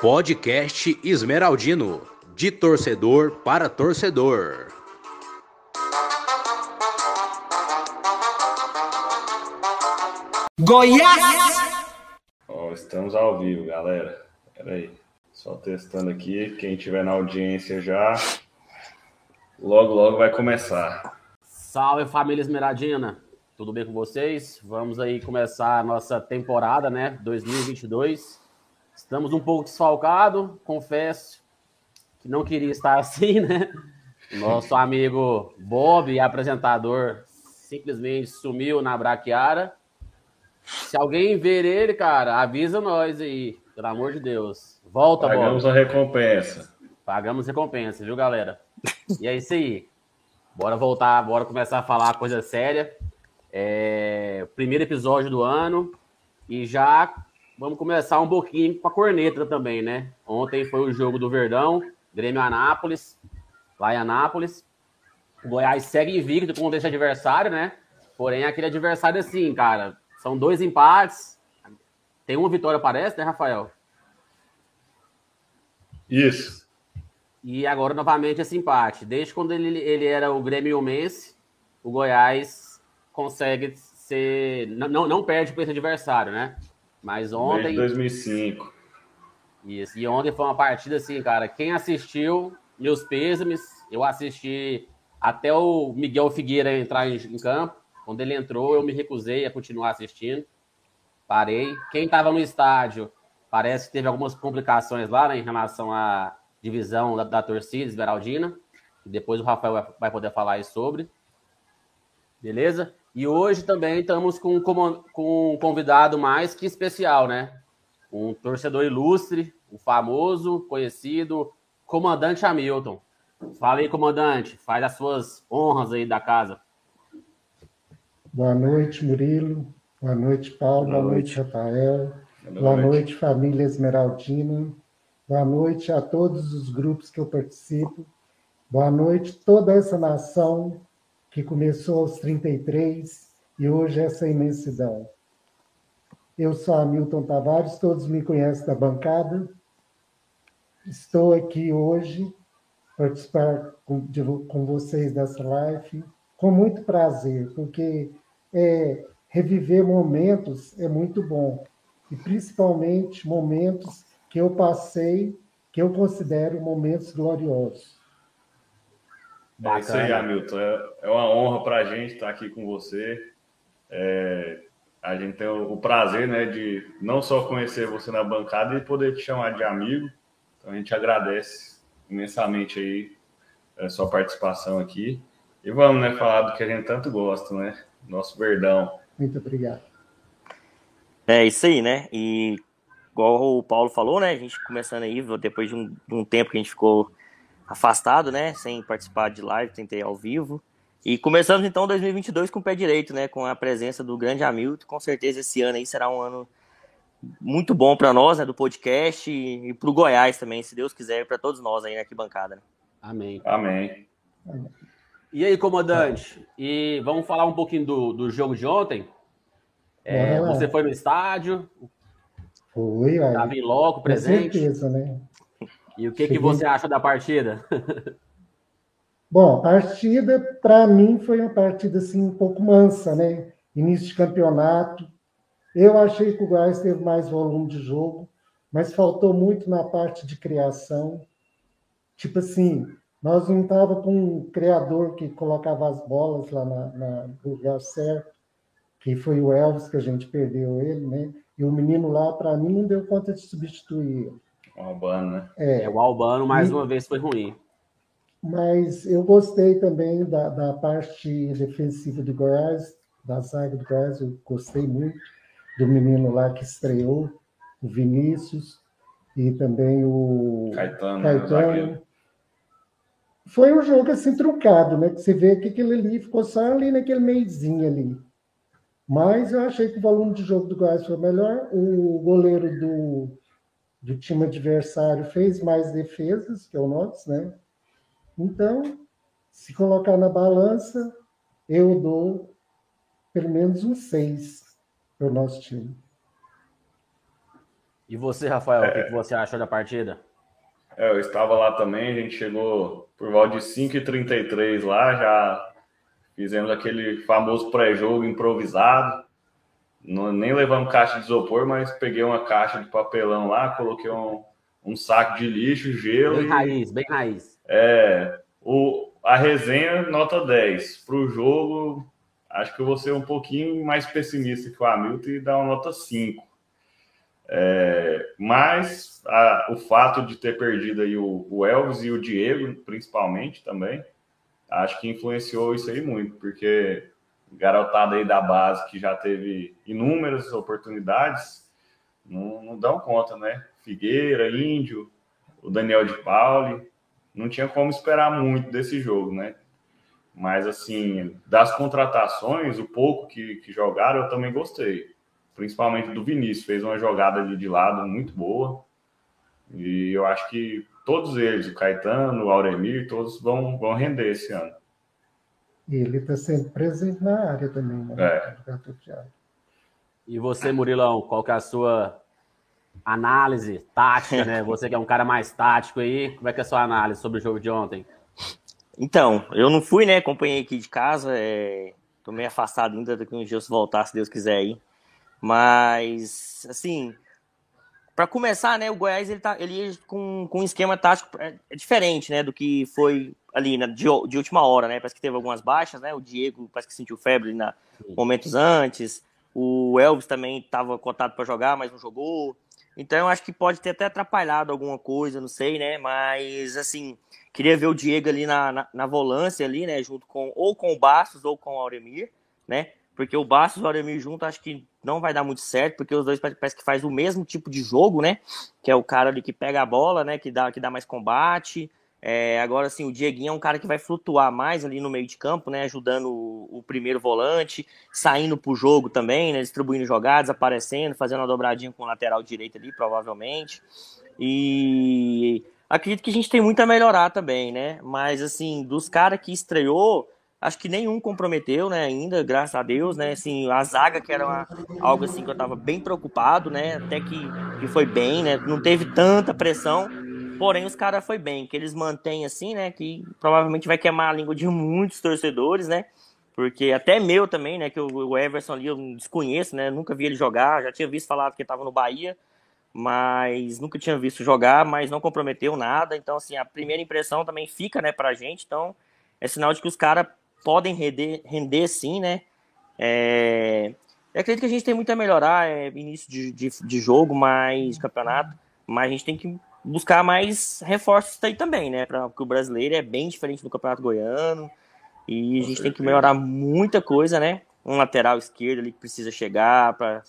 Podcast Esmeraldino, de torcedor para torcedor. Goiás! Ó, estamos ao vivo, galera. Pera aí. Só testando aqui. Quem tiver na audiência já, logo, logo vai começar. Salve família Esmeraldina, tudo bem com vocês? Vamos aí começar a nossa temporada, né? 2022. Estamos um pouco desfalcados, confesso que não queria estar assim, né? Nosso amigo Bob, apresentador, simplesmente sumiu na braquiara. Se alguém ver ele, cara, avisa nós aí, pelo amor de Deus. Volta, Pagamos Bob. a recompensa. Pagamos recompensa, viu, galera? E é isso aí. Bora voltar, bora começar a falar coisa séria. É, primeiro episódio do ano. E já vamos começar um pouquinho com a corneta também, né? Ontem foi o jogo do Verdão, Grêmio Anápolis, lá em Anápolis. O Goiás segue invicto contra esse adversário, né? Porém, aquele adversário assim, cara, são dois empates. Tem uma vitória, parece, né, Rafael? Isso. E agora, novamente, esse empate. Desde quando ele, ele era o Grêmio Mense, o Goiás consegue ser. Não, não, não perde para esse adversário, né? Mas ontem. Desde 2005. Isso. E ontem foi uma partida assim, cara. Quem assistiu, meus pêsames. Eu assisti até o Miguel Figueira entrar em, em campo. Quando ele entrou, eu me recusei a continuar assistindo. Parei. Quem estava no estádio, parece que teve algumas complicações lá né, em relação à divisão da, da torcida esmeraldina. Depois o Rafael vai, vai poder falar aí sobre. Beleza? E hoje também estamos com, com, com um convidado mais que especial, né? Um torcedor ilustre, o um famoso, conhecido comandante Hamilton. Fala aí, comandante, faz as suas honras aí da casa. Boa noite, Murilo. Boa noite, Paulo. Boa, Boa noite. noite, Rafael. Boa, Boa noite. noite, família Esmeraldina. Boa noite a todos os grupos que eu participo. Boa noite, toda essa nação que começou aos 33 e hoje é essa imensidão. Eu sou Hamilton Tavares, todos me conhecem da bancada. Estou aqui hoje participar com, de, com vocês dessa live com muito prazer, porque é, reviver momentos é muito bom, e principalmente momentos que eu passei, que eu considero momentos gloriosos. É isso aí, Hamilton. É, é uma honra para a gente estar aqui com você. É, a gente tem o, o, prazer né, de não só conhecer você na bancada e poder te chamar de amigo. Então a gente agradece imensamente aí a sua participação aqui. E vamos, né, falar do que a gente tanto gosta, né? Nosso Verdão. Muito obrigado. É isso aí, né? E igual o Paulo falou, né? A gente começando aí, depois de um, de um tempo que a gente ficou afastado, né? Sem participar de live, tentei ao vivo. E começamos então 2022 com o pé direito, né? Com a presença do grande Hamilton. Com certeza esse ano aí será um ano muito bom para nós, né? Do podcast e, e para o Goiás também, se Deus quiser, para todos nós aí na arquibancada. Né? Amém. Amém. E aí, comandante? E vamos falar um pouquinho do, do jogo de ontem? É, você foi no estádio? Fui, Estava em loco, presente? Com certeza, né? E o que, que você acha da partida? Bom, a partida, para mim, foi uma partida assim, um pouco mansa, né? Início de campeonato. Eu achei que o Goiás teve mais volume de jogo, mas faltou muito na parte de criação. Tipo assim, nós não estava com um criador que colocava as bolas lá na, na, no lugar certo, que foi o Elvis, que a gente perdeu ele, né? E o menino lá, para mim, não deu conta de substituir ele. O Albano, né? É, é o Albano, mais e, uma vez, foi ruim. Mas eu gostei também da, da parte defensiva do Goiás, da zaga do Goiás, eu gostei muito do menino lá que estreou, o Vinícius, e também o Caetano. Caetano. Né? Foi um jogo assim truncado, né? Que você vê que aquele ali ficou só ali naquele meizinho ali. Mas eu achei que o volume de jogo do Goiás foi melhor. O goleiro do, do time adversário fez mais defesas que o nosso, né? Então, se colocar na balança, eu dou pelo menos um seis para o nosso time. E você, Rafael, é, o que, que você achou da partida? É, eu estava lá também, a gente chegou por volta de 5h33 lá, já fizemos aquele famoso pré-jogo improvisado. Não, nem levamos caixa de isopor, mas peguei uma caixa de papelão lá, coloquei um, um saco de lixo, gelo. Bem e, raiz, bem raiz. É, o, a resenha, nota 10. Para o jogo, acho que eu vou ser um pouquinho mais pessimista que o Hamilton e dar uma nota 5. É, mas a, o fato de ter perdido aí o, o, Elvis e o Diego, principalmente também, acho que influenciou isso aí muito, porque garotada aí da base que já teve inúmeras oportunidades, não, não dão conta, né? Figueira, Índio, o Daniel de Pauli, não tinha como esperar muito desse jogo, né? Mas, assim, das contratações, o pouco que, que jogaram, eu também gostei principalmente do Vinícius, fez uma jogada ali de lado muito boa. E eu acho que todos eles, o Caetano, o Auremir, todos vão, vão render esse ano. E ele está sempre presente na área também, né? É. E você, Murilão, qual que é a sua análise tática, né? Você que é um cara mais tático aí, como é que é a sua análise sobre o jogo de ontem? Então, eu não fui, né? Acompanhei aqui de casa, é... tô meio afastado ainda daqui uns dias voltar, se Deus quiser aí. Mas, assim, para começar, né, o Goiás ele tá ele com, com um esquema tático é, é diferente, né, do que foi ali na, de, de, última hora, né? Parece que teve algumas baixas, né? O Diego parece que sentiu febre na momentos antes. O Elvis também estava cotado para jogar, mas não jogou. Então eu acho que pode ter até atrapalhado alguma coisa, não sei, né? Mas assim, queria ver o Diego ali na, na, na volância ali, né? Junto com ou com o Bastos ou com o Auremir, né? porque o Bastos e o Auremir junto acho que não vai dar muito certo, porque os dois parece que faz o mesmo tipo de jogo, né? Que é o cara ali que pega a bola, né? Que dá, que dá mais combate. É, agora, assim, o Dieguinho é um cara que vai flutuar mais ali no meio de campo, né? Ajudando o, o primeiro volante, saindo pro jogo também, né? Distribuindo jogadas, aparecendo, fazendo uma dobradinha com o lateral direito ali, provavelmente. E acredito que a gente tem muito a melhorar também, né? Mas, assim, dos caras que estreou, Acho que nenhum comprometeu, né, ainda, graças a Deus, né, assim, a zaga que era uma, algo assim que eu tava bem preocupado, né, até que, que foi bem, né, não teve tanta pressão, porém os caras foi bem, que eles mantêm assim, né, que provavelmente vai queimar a língua de muitos torcedores, né, porque até meu também, né, que o Everson ali eu desconheço, né, nunca vi ele jogar, já tinha visto falar que estava no Bahia, mas nunca tinha visto jogar, mas não comprometeu nada, então assim, a primeira impressão também fica, né, pra gente, então é sinal de que os caras podem render, render sim, né? É, eu acredito que a gente tem muito a melhorar, é início de, de, de jogo, mais campeonato, mas a gente tem que buscar mais reforços aí também, né? Porque o brasileiro é bem diferente do campeonato goiano e a gente tem que melhorar muita coisa, né? Um lateral esquerdo ali que precisa chegar para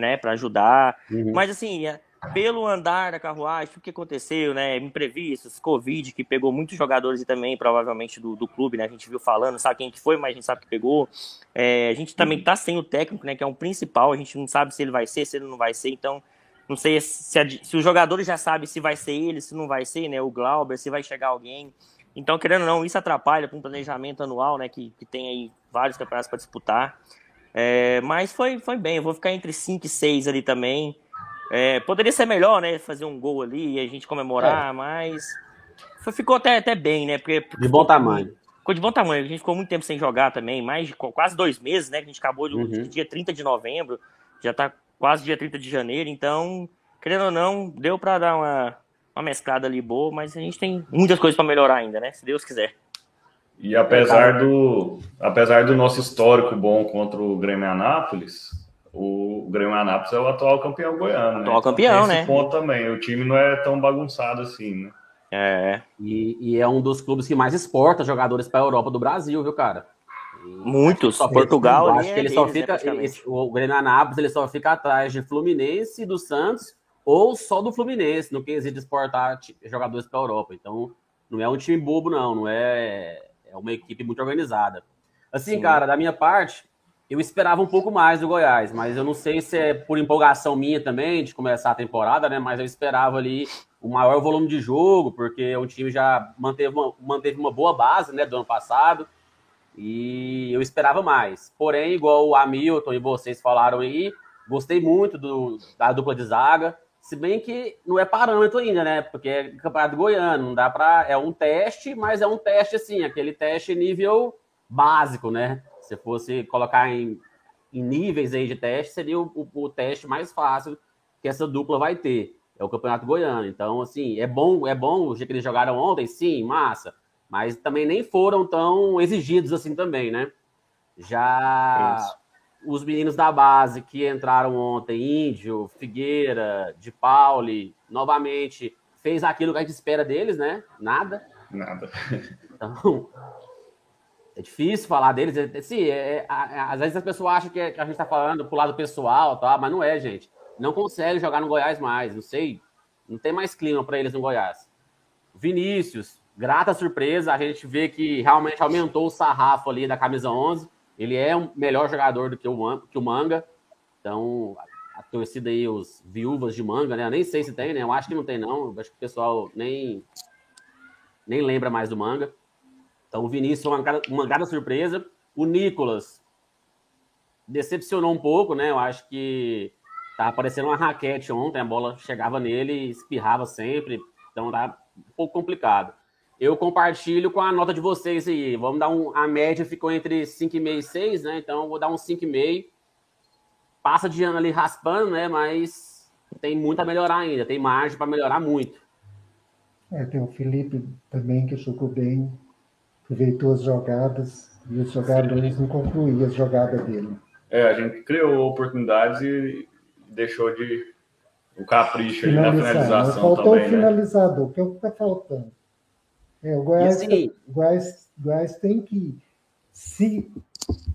né, ajudar. Uhum. Mas assim, pelo andar da carruagem, o que aconteceu, né? Imprevistos, Covid, que pegou muitos jogadores e também, provavelmente, do, do clube, né? A gente viu falando, sabe quem que foi, mas a gente sabe que pegou. É, a gente também tá sem o técnico, né? Que é um principal, a gente não sabe se ele vai ser, se ele não vai ser, então. Não sei se, a, se os jogadores já sabem se vai ser ele, se não vai ser, né? O Glauber, se vai chegar alguém. Então, querendo ou não, isso atrapalha para um planejamento anual, né? Que, que tem aí vários campeonatos para disputar. É, mas foi, foi bem, eu vou ficar entre 5 e 6 ali também. É, poderia ser melhor, né? Fazer um gol ali e a gente comemorar, é. mas foi, ficou até, até bem, né? Porque, porque de bom tamanho. Ficou de bom tamanho. A gente ficou muito tempo sem jogar também, mais de quase dois meses, né? Que a gente acabou do uhum. dia 30 de novembro, já tá quase dia 30 de janeiro, então, querendo ou não, deu para dar uma, uma mesclada ali boa, mas a gente tem muitas coisas para melhorar ainda, né? Se Deus quiser. E apesar do, apesar do nosso histórico bom contra o Grêmio Anápolis, o Grêmio Anápolis é o atual campeão goiano. Né? Atual né? campeão, né? ponto também. O time não é tão bagunçado assim, né? É. E, e é um dos clubes que mais exporta jogadores para a Europa do Brasil, viu, cara? Muitos. Só Portugal. acho que ele só fica. Né, esse, o Grêmio Anápolis ele só fica atrás de Fluminense, do Santos ou só do Fluminense no que existe exportar jogadores para a Europa. Então, não é um time bobo, não. Não é. É uma equipe muito organizada. Assim, Sim. cara, da minha parte, eu esperava um pouco mais do Goiás, mas eu não sei se é por empolgação minha também de começar a temporada, né? Mas eu esperava ali o maior volume de jogo, porque o time já manteve uma, manteve uma boa base, né, do ano passado. E eu esperava mais. Porém, igual o Hamilton e vocês falaram aí, gostei muito do, da dupla de zaga. Se bem que não é parâmetro ainda, né? Porque é campeonato goiano, não dá para. É um teste, mas é um teste assim, aquele teste nível básico, né? Se fosse colocar em, em níveis aí de teste, seria o, o, o, teste mais fácil que essa dupla vai ter. É o campeonato goiano. Então, assim, é bom, é bom o jeito que eles jogaram ontem, sim, massa mas também nem foram tão exigidos assim também, né? Já os meninos da base que entraram ontem, Índio, Figueira, De Pauli, novamente fez aquilo que a gente espera deles, né? Nada. Nada. Então, é difícil falar deles. É, sim, é, é, às vezes as pessoas acham que, a gente está falando pro lado pessoal, tá? mas não é, gente. Não consegue jogar no Goiás mais, não sei. Não tem mais clima para eles no Goiás. Vinícius, grata surpresa, a gente vê que realmente aumentou o sarrafo ali da camisa 11. Ele é um melhor jogador do que o, que o Manga. Então, a, torcida aí, os viúvas de Manga, né? Eu nem sei se tem, né? Eu acho que não tem, não. Eu acho que o pessoal nem, nem lembra mais do Manga. Então, o Vinícius uma, uma grata surpresa. O Nicolas decepcionou um pouco, né? Eu acho que tá parecendo uma raquete ontem, a bola chegava nele e espirrava sempre. Então, tá um pouco complicado eu compartilho com a nota de vocês aí. Vamos dar um. A média ficou entre 5,5 e 6, né? Então eu vou dar um 5,5. Passa de ano ali raspando, né? Mas tem muito a melhorar ainda, tem margem para melhorar muito. É, tem o Felipe também que jogou bem, aproveitou as jogadas e os jogadores Sim. não concluíram as jogadas dele. É, a gente criou oportunidades e deixou de o capricho ali na finalização. Faltou também, o né? finalizador, né? que é o que está faltando. É, o Goiás, assim, o Goiás, Goiás tem que se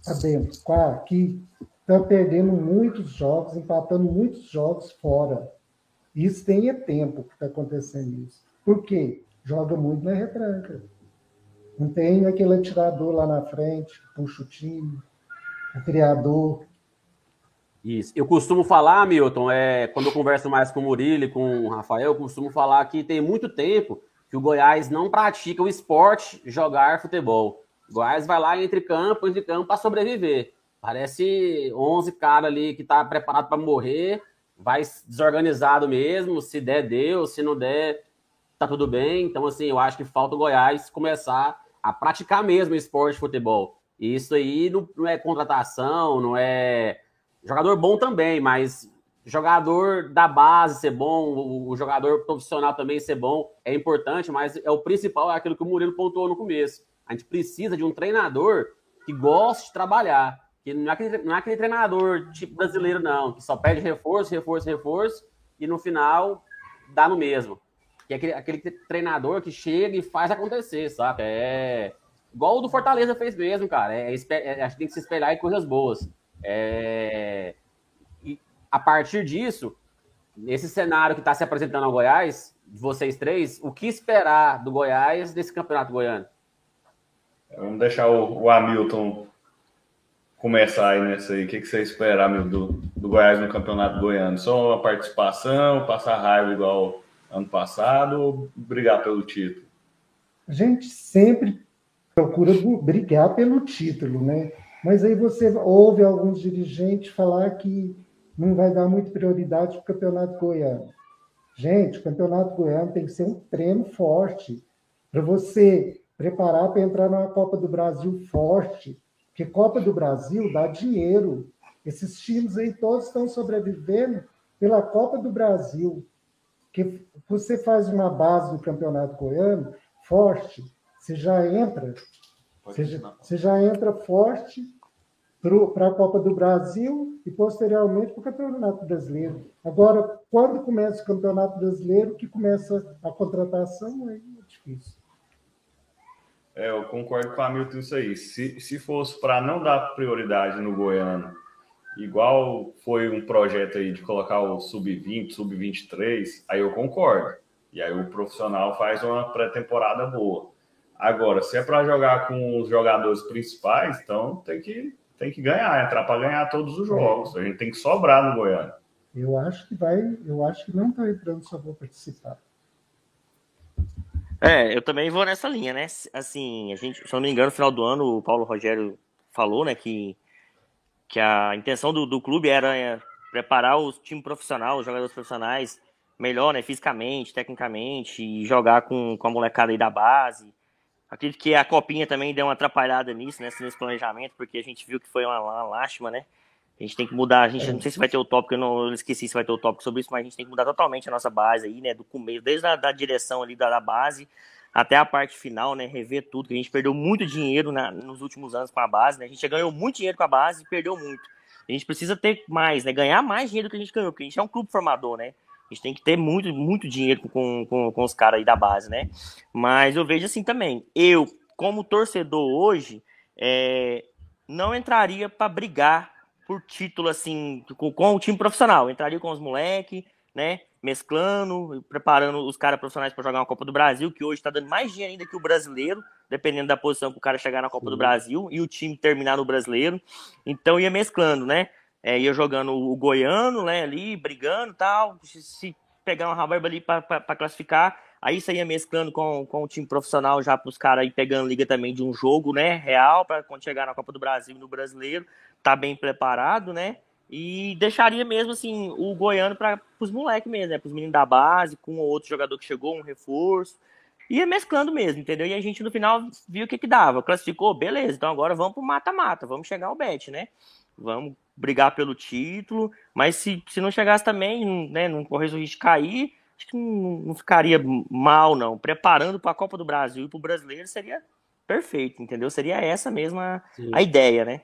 abençoar que está perdendo muitos jogos, empatando muitos jogos fora. Isso tem é tempo que está acontecendo isso. Por quê? Joga muito na retranca. Não tem aquele atirador lá na frente, puxa o time, o criador. Isso. Eu costumo falar, Milton, é, quando eu converso mais com o Murilo e com o Rafael, eu costumo falar que tem muito tempo que o Goiás não pratica o esporte jogar futebol. O Goiás vai lá entre campo, entre campo para sobreviver. Parece 11 caras ali que tá preparado para morrer, vai desorganizado mesmo, se der deu, se não der tá tudo bem. Então assim, eu acho que falta o Goiás começar a praticar mesmo esporte futebol. E isso aí não, não é contratação, não é jogador bom também, mas jogador da base ser bom, o jogador profissional também ser bom é importante, mas é o principal é aquilo que o Murilo pontuou no começo. A gente precisa de um treinador que goste de trabalhar, que não é aquele, não é aquele treinador tipo brasileiro não, que só pede reforço, reforço, reforço e no final dá no mesmo. Que é aquele, aquele treinador que chega e faz acontecer, sabe? É igual o do Fortaleza fez mesmo, cara. É, é, a gente tem que se espelhar em coisas boas. É, a partir disso, nesse cenário que está se apresentando ao Goiás, de vocês três, o que esperar do Goiás desse campeonato goiano? Vamos deixar o, o Hamilton começar aí nessa aí. O que, que você espera, meu, do, do Goiás no campeonato goiano? Só uma participação, passar raiva igual ano passado ou brigar pelo título? A gente sempre procura brigar pelo título, né? Mas aí você ouve alguns dirigentes falar que não vai dar muita prioridade para o campeonato goiano. Gente, o campeonato goiano tem que ser um treino forte para você preparar para entrar numa Copa do Brasil forte, porque Copa do Brasil dá dinheiro. Esses times aí todos estão sobrevivendo pela Copa do Brasil. Que você faz uma base do campeonato goiano forte, você já entra, você já, você já entra forte para a Copa do Brasil e posteriormente para o Campeonato Brasileiro. Agora, quando começa o Campeonato Brasileiro, que começa a contratação, é difícil. É, eu concordo com a Milton isso aí. Se, se fosse para não dar prioridade no Goiano, igual foi um projeto aí de colocar o sub-20, sub-23, aí eu concordo. E aí o profissional faz uma pré-temporada boa. Agora, se é para jogar com os jogadores principais, então tem que tem que ganhar, entrar para ganhar todos os jogos. A gente tem que sobrar no Goiânia. Eu acho que vai, eu acho que não está entrando só para participar. É, eu também vou nessa linha, né? Assim, a gente, se eu não me engano, no final do ano, o Paulo Rogério falou, né, que, que a intenção do, do clube era é, preparar o time profissional, os jogadores profissionais melhor, né, fisicamente, tecnicamente, e jogar com, com a molecada aí da base. Acredito que a copinha também deu uma atrapalhada nisso, né, nesse planejamento, porque a gente viu que foi uma, uma lástima, né? A gente tem que mudar, a gente não sei se vai ter o tópico, eu não eu esqueci se vai ter o tópico sobre isso, mas a gente tem que mudar totalmente a nossa base aí, né, do começo, desde a da direção ali da, da base até a parte final, né, rever tudo, que a gente perdeu muito dinheiro na, nos últimos anos com a base, né, a gente já ganhou muito dinheiro com a base e perdeu muito. A gente precisa ter mais, né, ganhar mais dinheiro do que a gente ganhou, porque a gente é um clube formador, né, a gente tem que ter muito, muito dinheiro com, com, com os caras aí da base, né, mas eu vejo assim também, eu, como torcedor hoje, é, não entraria para brigar por título, assim, com, com o time profissional. Entraria com os moleques, né? Mesclando, preparando os caras profissionais para jogar uma Copa do Brasil, que hoje está dando mais dinheiro ainda que o brasileiro, dependendo da posição que o cara chegar na Copa Sim. do Brasil e o time terminar no brasileiro. Então ia mesclando, né? É, ia jogando o goiano, né? Ali, brigando tal. Se pegar uma rabarba ali para classificar, aí ia mesclando com, com o time profissional já para os caras aí pegando liga também de um jogo, né? Real, para quando chegar na Copa do Brasil e no brasileiro tá bem preparado, né? E deixaria mesmo assim o goiano para os moleques mesmo, né? Para os meninos da base, com outro jogador que chegou, um reforço. Ia mesclando mesmo, entendeu? E a gente no final viu o que que dava. Classificou, beleza. Então agora vamos pro mata-mata, vamos chegar ao bet, né? Vamos brigar pelo título. Mas se, se não chegasse também, né? Não corresse o risco de cair, acho que não, não ficaria mal, não. Preparando para a Copa do Brasil e para o brasileiro seria perfeito, entendeu? Seria essa mesma a ideia, né?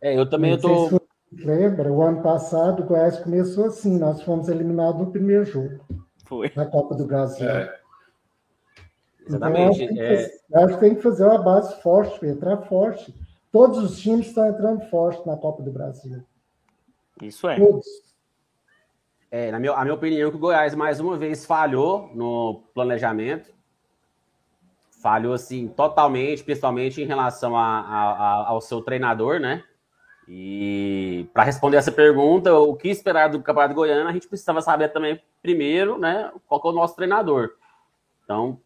É, eu também estou. Lembra, o ano passado o Goiás começou assim, nós fomos eliminados no primeiro jogo. Foi. Na Copa do Brasil. É. Exatamente. Então, acho, que, é... acho que tem que fazer uma base forte, entrar forte. Todos os times estão entrando forte na Copa do Brasil. Isso é. Todos. É, na minha, a minha opinião, que o Goiás mais uma vez falhou no planejamento. Falhou, assim, totalmente, principalmente em relação a, a, a, ao seu treinador, né? E para responder essa pergunta, o que esperar do Campeonato Goiano, a gente precisava saber também, primeiro, né, qual é o nosso treinador. Então,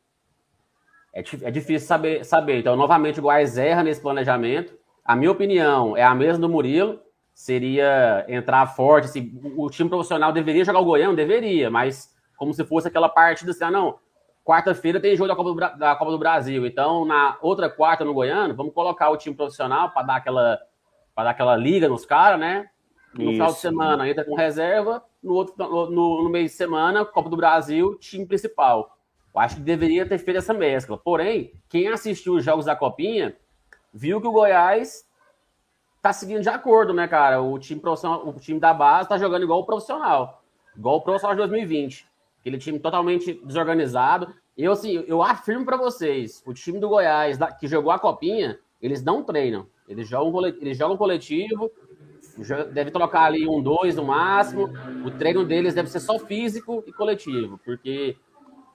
é, é difícil saber, saber. Então, novamente, o Goiás erra nesse planejamento. A minha opinião é a mesma do Murilo, seria entrar forte. Assim, o time profissional deveria jogar o Goiano? Deveria, mas como se fosse aquela partida assim, ah, não, quarta-feira tem jogo da Copa, do, da Copa do Brasil, então na outra quarta no Goiano, vamos colocar o time profissional para dar aquela para dar aquela liga nos caras, né? No Isso. final de semana entra com reserva, no outro no, no, meio de semana, Copa do Brasil, time principal. Eu acho que deveria ter feito essa mescla. Porém, quem assistiu os jogos da Copinha viu que o Goiás tá seguindo de acordo, né, cara? O time profissional, o time da base tá jogando igual o profissional, igual o profissional de 2020. Aquele time totalmente desorganizado. Eu assim, eu afirmo para vocês, o time do Goiás que jogou a Copinha, eles não treinam. Eles jogam, eles jogam coletivo, deve trocar ali um, dois no máximo. O treino deles deve ser só físico e coletivo, porque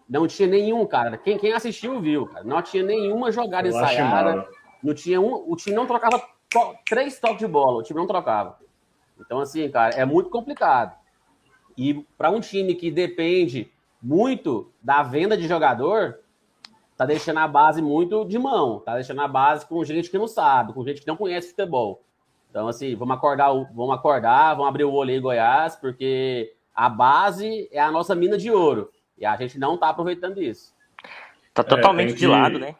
não tinha nenhum, cara. Quem, quem assistiu viu, cara. Não tinha nenhuma jogada Eu ensaiada. Não tinha um, o time não trocava to, três toques de bola, o time não trocava. Então, assim, cara, é muito complicado. E para um time que depende muito da venda de jogador, tá deixando a base muito de mão, tá deixando a base com gente que não sabe, com gente que não conhece futebol. Então, assim, vamos acordar, vamos acordar, vamos abrir o olho aí, Goiás, porque a base é a nossa mina de ouro. E a gente não tá aproveitando isso. Tá totalmente é, de lado, né?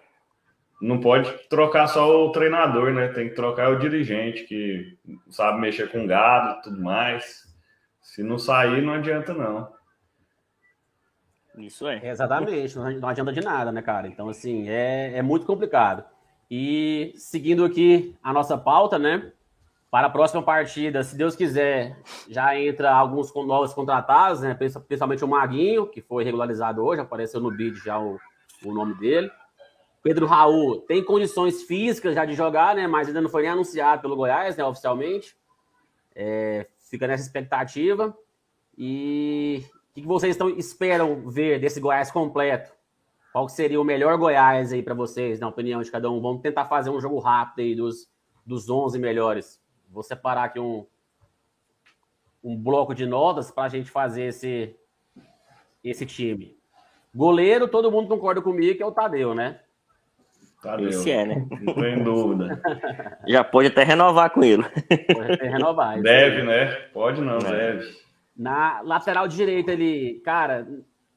Não pode trocar só o treinador, né? Tem que trocar o dirigente, que sabe mexer com gado e tudo mais. Se não sair, não adianta, não. Isso é. Exatamente, não adianta de nada, né, cara? Então, assim, é, é muito complicado. E seguindo aqui a nossa pauta, né? Para a próxima partida, se Deus quiser, já entra alguns novos contratados, né? Principalmente o Maguinho, que foi regularizado hoje, apareceu no bid já o, o nome dele. Pedro Raul tem condições físicas já de jogar, né? Mas ainda não foi nem anunciado pelo Goiás, né? Oficialmente. É, fica nessa expectativa. E o que vocês estão, esperam ver desse Goiás completo? Qual seria o melhor Goiás aí para vocês, na opinião de cada um? Vamos tentar fazer um jogo rápido aí dos, dos 11 melhores. Vou separar aqui um, um bloco de notas para a gente fazer esse, esse time. Goleiro, todo mundo concorda comigo que é o Tadeu, né? Tadeu. Esse é, né? Não tem dúvida. Já pode até renovar com ele. Pode até renovar. Deve, aí. né? Pode não, deve. Na lateral direita ali, cara,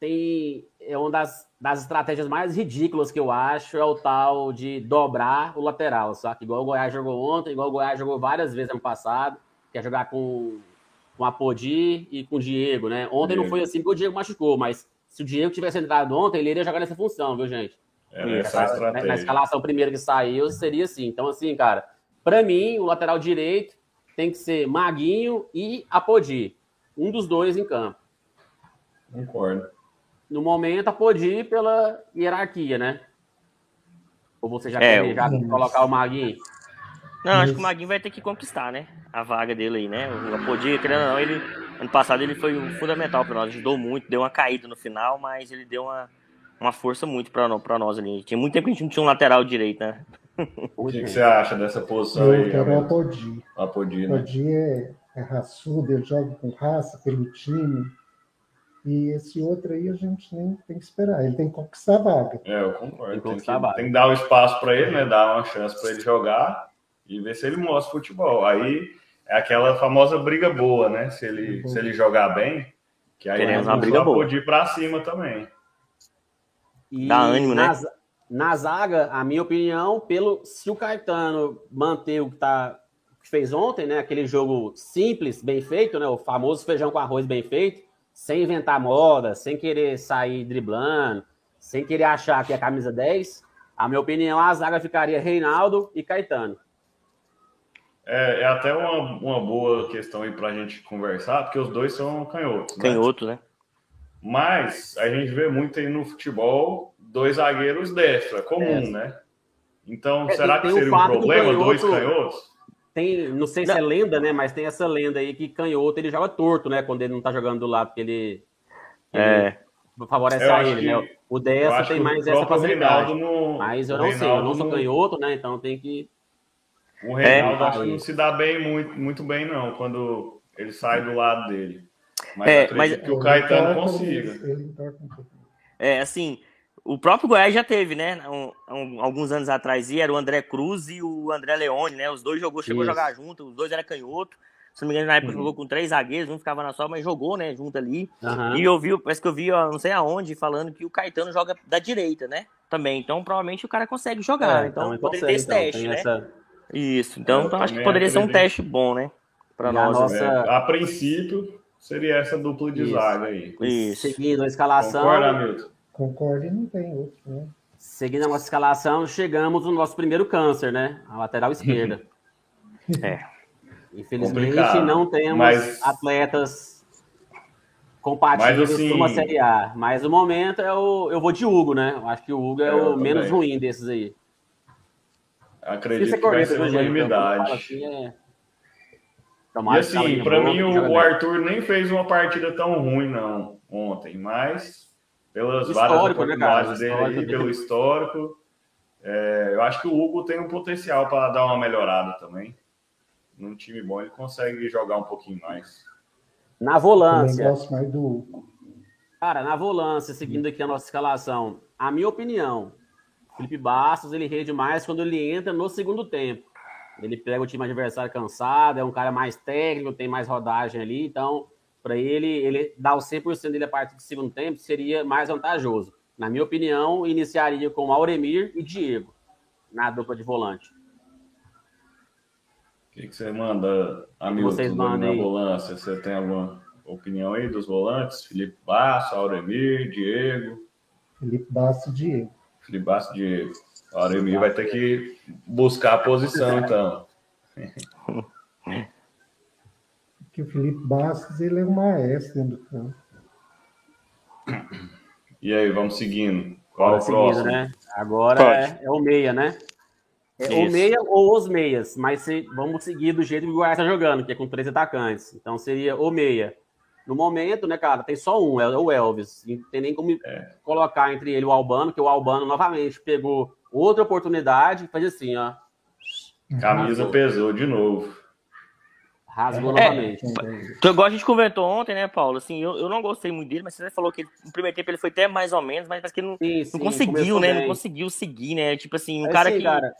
tem é uma das, das estratégias mais ridículas que eu acho é o tal de dobrar o lateral, só que igual o Goiás jogou ontem, igual o Goiás jogou várias vezes ano passado, quer jogar com com a Podi e com o Diego, né? Ontem não Diego. foi assim porque o Diego machucou, mas se o Diego tivesse entrado ontem, ele iria jogar nessa função, viu, gente? É essa a Na- Na escalação primeira que saiu, seria assim. Então, assim, cara, pra mim, o lateral direito tem que ser Maguinho e Apodi. Um dos dois em campo. Concordo. No momento, Apodi pela hierarquia, né? Ou você já É, quer o- colocar o Maguinho? Não, acho que o Maguinho vai ter que conquistar, né? A vaga dele aí, né? O Apodi, querendo ou não, ele. Ano passado ele foi um fundamental para nós, ajudou muito, deu uma caída no final, mas ele deu uma, uma força muito para nós ali. Tinha muito tempo que a gente não tinha um lateral direito, né? O que, que você acha dessa posição Eu aí? quero o? Apodi. A Podi, O né? Apodi é, é raçudo, ele joga com raça pelo time. E esse outro aí a gente nem tem que esperar. Ele tem que conquistar a vaga. É, eu concordo. Tem que Tem que, tem que dar um espaço para ele, né? Dar uma chance para ele jogar e ver se ele mostra futebol. Aí é aquela famosa briga boa, né? Se ele, se ele jogar bem, que aí Queremos uma briga boa. ir para cima também. E Dá ânimo, né? na, za- Na zaga, a minha opinião, pelo se o Caetano manter o que, tá, que fez ontem, né? Aquele jogo simples, bem feito, né? O famoso feijão com arroz bem feito, sem inventar moda, sem querer sair driblando, sem querer achar que é camisa 10. A minha opinião, a zaga ficaria Reinaldo e Caetano. É, é até uma, uma boa questão aí pra gente conversar, porque os dois são canhotos. Né? Canhoto, né? Mas a gente vê muito aí no futebol dois zagueiros destro, é comum, É. né? Então, É, será que seria um problema dois canhoto- canhotos? Tem, não sei se Não. é lenda, né? Mas tem essa lenda aí que canhoto ele joga torto, né? Quando ele não tá jogando do lado, porque ele, ele É. favorece Eu a ele, que- né? O acho tem mais essa facilidade. Reinaldo não- Mas eu não sei, eu não sou canhoto, né? Então tem que. O Reinaldo É. acho que não se dá bem muito, muito bem, não, quando ele sai do lado dele. Mas É, mas- que o Caetano entorta, consiga. Ele, pouco. É, assim, o próprio Goiás já teve, né? um- um- alguns anos atrás, e era o André Cruz e o André Leone, né? Os dois jogou, chegou Isso. a jogar junto, os dois eram canhoto. Se não me engano, na época Uhum. jogou com três zagueiros, um ficava na só, mas jogou, né? Junto ali. Aham. E eu vi, parece que eu vi, ó, não sei aonde, falando que o Caetano joga da direita, né? Também. Então, provavelmente o cara consegue jogar. É, então, então poderia consegue, ter esse então, teste, né? essa- Isso. Então, Eu então acho que poderia ser um teste bom, né? Pra E a nós. nossa- né? É, a princípio, seria essa dupla de zaga aí. Isso. Seguindo a escalação. Concorda, Hamilton? Concordo e não tem outro, né? Seguindo a nossa escalação, chegamos no nosso primeiro câncer, né? A lateral esquerda. É. Infelizmente, Complicado. não temos Mas- atletas compatíveis Mas, assim- para uma Série A. Mas o momento é o. Eu vou de Hugo, né? Eu acho que o Hugo é, eu o também. menos ruim desses aí. Acredito que vai ser gente? unanimidade. Falo assim, é- Tomara que assim, ela pra venha mim o, o. Arthur nem fez uma partida tão ruim, não, ontem, mas pelas várias né, oportunidades dele aí, dele. pelo histórico, é, eu acho que o Hugo tem um potencial para dar uma melhorada também. Num time bom, ele consegue jogar um pouquinho mais. Na volância, gosto mais do Hugo. cara, na volância, seguindo aqui a nossa escalação, a minha opinião, Felipe Bastos, ele rende mais quando ele entra no segundo tempo. Ele pega o time adversário cansado, é um cara mais técnico, tem mais rodagem ali, então, para ele, ele dar o 100% dele a partir do segundo tempo seria mais vantajoso. Na minha opinião, iniciaria com Auremir e Diego na dupla de volante. O que, que você manda, Hamilton, Vocês na mandem aí. volância? Você tem alguma opinião aí dos volantes? Felipe Basso, Auremir, Diego. Felipe Bastos e Diego. Felipe Basso, Diego. O Auremir vai ter que buscar a posição, então. Porque o Felipe Bastos, ele é um maestro dentro do campo. E aí, vamos seguindo. Qual Bora o próximo? né? Agora é, é o meia, né? É o meia ou os meias, mas se, vamos seguir do jeito que o Goiás está jogando, que é com três atacantes. Então seria o meia. No momento, né, cara, tem só um, é o Elvis. Não tem nem como colocar entre ele e o Albano, que o Albano novamente pegou outra oportunidade faz assim, ó. Camisa pesou de novo. Rasgou É. novamente. Então, igual a gente comentou ontem, né, Paulo? Assim, eu, eu não gostei muito dele, mas você falou que ele- no primeiro tempo ele foi até mais ou menos, mas parece que ele não, Sim, não sim, conseguiu, começou né? bem. Não conseguiu seguir, né? Tipo assim, um É cara assim, que cara,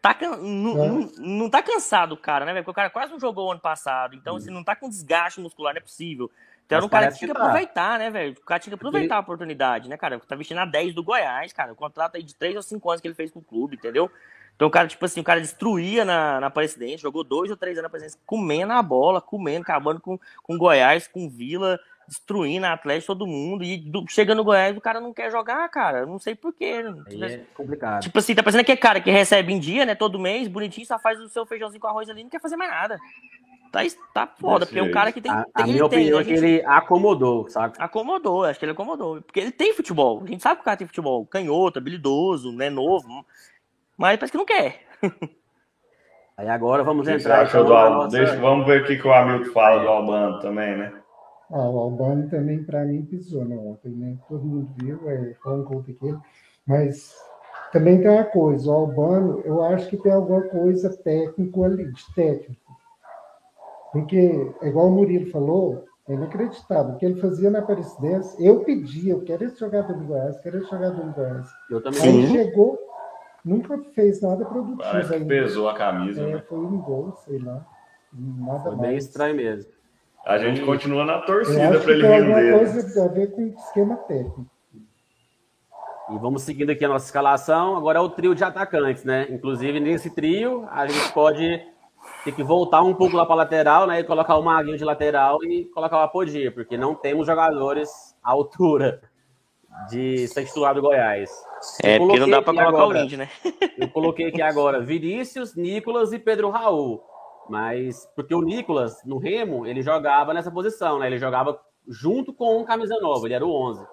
tá can... não, É. não, não tá cansado, o cara, né? Porque o cara quase não jogou ano passado. Então, assim, não tá com desgaste muscular, não é possível. Então, um cara que tinha que que tá. aproveitar, né, velho? O cara tinha que aproveitar a oportunidade, né, cara? Tá vestindo a 10 do Goiás, cara. O contrato aí de 3 ou 5 anos que ele fez com o clube, entendeu? Então, o cara, tipo assim, o cara destruía na, na Presidente, jogou dois ou três anos na Presidente, comendo a bola, comendo, acabando com, com Goiás, com Vila, destruindo a Atlético, todo mundo. E do, chega no Goiás, o cara não quer jogar, cara. Não sei porquê. aí é complicado. Tipo assim, tá parecendo aquele cara que recebe em dia, né? Todo mês, bonitinho, só faz o seu feijãozinho com arroz ali e não quer fazer mais nada. Tá, tá foda, porque é um cara que tem. A, tem a minha tem, opinião né, é que gente? ele acomodou, sabe? Acomodou, acho que ele acomodou. Porque ele tem futebol. A gente sabe que o cara tem futebol. Canhoto, habilidoso, né? Novo. Mas parece que não quer. Aí agora vamos entrar então, nossa- Deixa, vamos ver o que, que o Hamilton fala do Albano também, né? Ah, o Albano também, para mim, pisou no ontem, né? Todo mundo viu, é, foi um gol pequeno. Mas também tem uma coisa, o Albano, eu acho que tem alguma coisa técnico ali, de técnico. Porque, é igual o Murilo falou, é inacreditável. O que ele fazia na Aparecidense, eu pedia, eu quero esse jogador do Goiás, quero esse jogador do Goiás. Eu também. Aí chegou, nunca fez nada produtivo Parece ainda. pesou a camisa, É, né? foi um gol, sei lá. Nada Foi bem mais. estranho mesmo. A gente continua na torcida que ele render. né? coisa a ver com o esquema técnico. E vamos seguindo aqui a nossa escalação. Agora é o trio de atacantes, né? Inclusive, nesse trio, a gente pode ter que voltar um pouco lá para lateral, né? E colocar o Maguinho de lateral e colocar o Apodi, porque não temos jogadores à altura de ser titular do Goiás. É, porque não dá aqui colocar o agora- Indy, né? Eu coloquei aqui agora Vinícius, Nicolas e Pedro Raul. Mas porque o Nicolas, no Remo, ele jogava nessa posição, né? Ele jogava junto com o camisa nova, ele era o 11.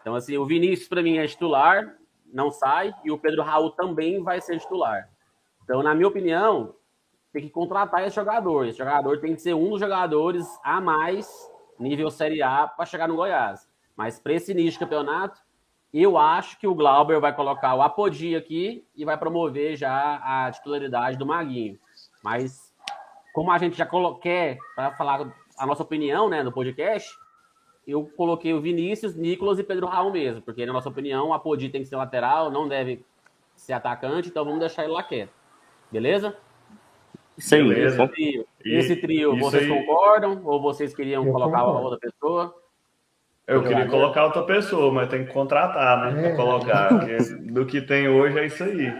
Então, assim, o Vinícius, para mim, é titular, não sai, e o Pedro Raul também vai ser titular. Então, na minha opinião, tem que contratar esse jogador. Esse jogador tem que ser um dos jogadores a mais, nível Série A, para chegar no Goiás. Mas para esse início de campeonato, eu acho que o Glauber vai colocar o Apodi aqui e vai promover já a titularidade do Maguinho. Mas, como a gente já quer, para falar a nossa opinião né, no podcast, eu coloquei o Vinícius, Nicolas e Pedro Raul mesmo, porque, na nossa opinião, o Apodi tem que ser lateral, não deve ser atacante, então vamos deixar ele lá quieto. Beleza? Aí. Beleza. bom. Trio. E- Esse trio, vocês aí- concordam? Ou vocês queriam Eu colocar concordo. outra pessoa? Eu queria Jogador. colocar outra pessoa, mas tem que contratar, né? É. Pra colocar. do que tem hoje é isso aí.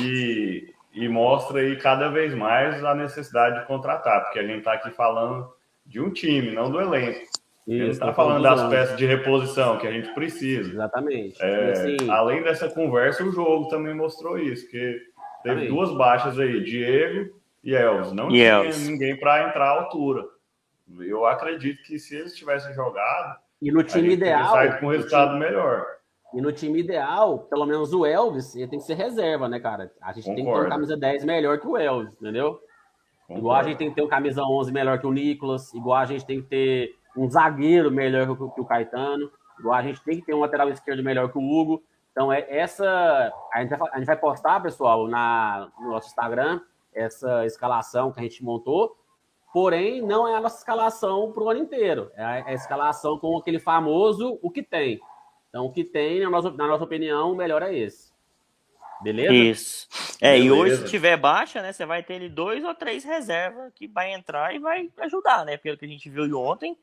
E, e mostra aí cada vez mais a necessidade de contratar, porque a gente tá aqui falando de um time, não do elenco. A gente não Isso, tá tô falando das peças de reposição que a gente precisa. Exatamente. É, assim, além dessa conversa, o jogo também mostrou isso, que teve Exatamente. duas baixas aí, Diego e Elvis. Não E tinha Elvis. ninguém para entrar à altura. Eu acredito que se eles tivessem jogado, e no a time ideal, saído com um resultado melhor. E no time ideal, pelo menos o Elvis, ele tem que ser reserva, né, cara? A gente tem que ter Concordo. um camisa 10 melhor que o Elvis, entendeu? Igual a Concordo. gente tem que ter um camisa 11 melhor que o Nicolas, igual a gente tem que ter um zagueiro melhor que o, que o Caetano, igual a gente tem que ter um lateral esquerdo melhor que o Hugo. Então, é essa. A gente vai, a gente vai postar, pessoal, na, no nosso Instagram, essa escalação que a gente montou. Porém, não é a nossa escalação para o ano inteiro. É a, é a escalação com aquele famoso o que tem. Então, o que tem, na nossa, na nossa opinião, o melhor é esse. Beleza? Isso. É, e Beleza. hoje, se tiver baixa, né, você vai ter ele dois ou três reservas que vai entrar e vai ajudar, né? Pelo que a gente viu ontem,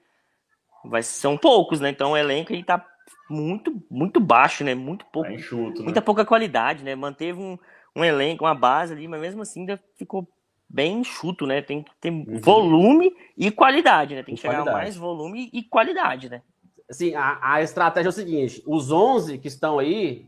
vai, são poucos, né? Então o elenco aí tá muito, muito baixo, né? Muito pouco, Tá enxuto, né? muita pouca qualidade, né? Manteve um, um elenco, uma base ali, mas mesmo assim ainda ficou bem enxuto, né? Tem que ter volume e qualidade, né? Tem E que chegar qualidade. mais volume e qualidade, né? Assim, a, a estratégia é o seguinte: os 11 que estão aí,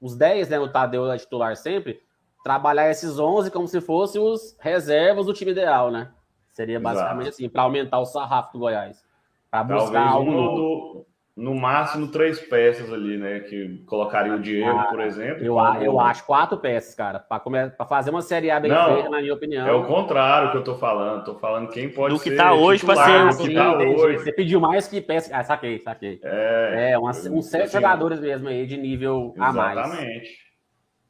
os 10, né? O Tadeu é titular sempre, trabalhar esses 11 como se fossem os reservas do time ideal, né? Seria Exato. basicamente assim, para aumentar o sarrafo do Goiás. Para buscar Talvez algo um novo. do- no máximo três peças ali, né? Que colocaria o Diego, Ah, por exemplo. Eu, como- eu acho quatro peças, cara, para fazer uma Série A bem Não, feita, na minha opinião. É o contrário que eu tô falando. Tô falando quem pode Do que ser tá hoje pra titular, ser- do Ah, que tá entendi. hoje. Você pediu mais que peça. Ah, saquei, saquei. É, É, uns sete assim, jogadores mesmo aí de nível a mais. Exatamente.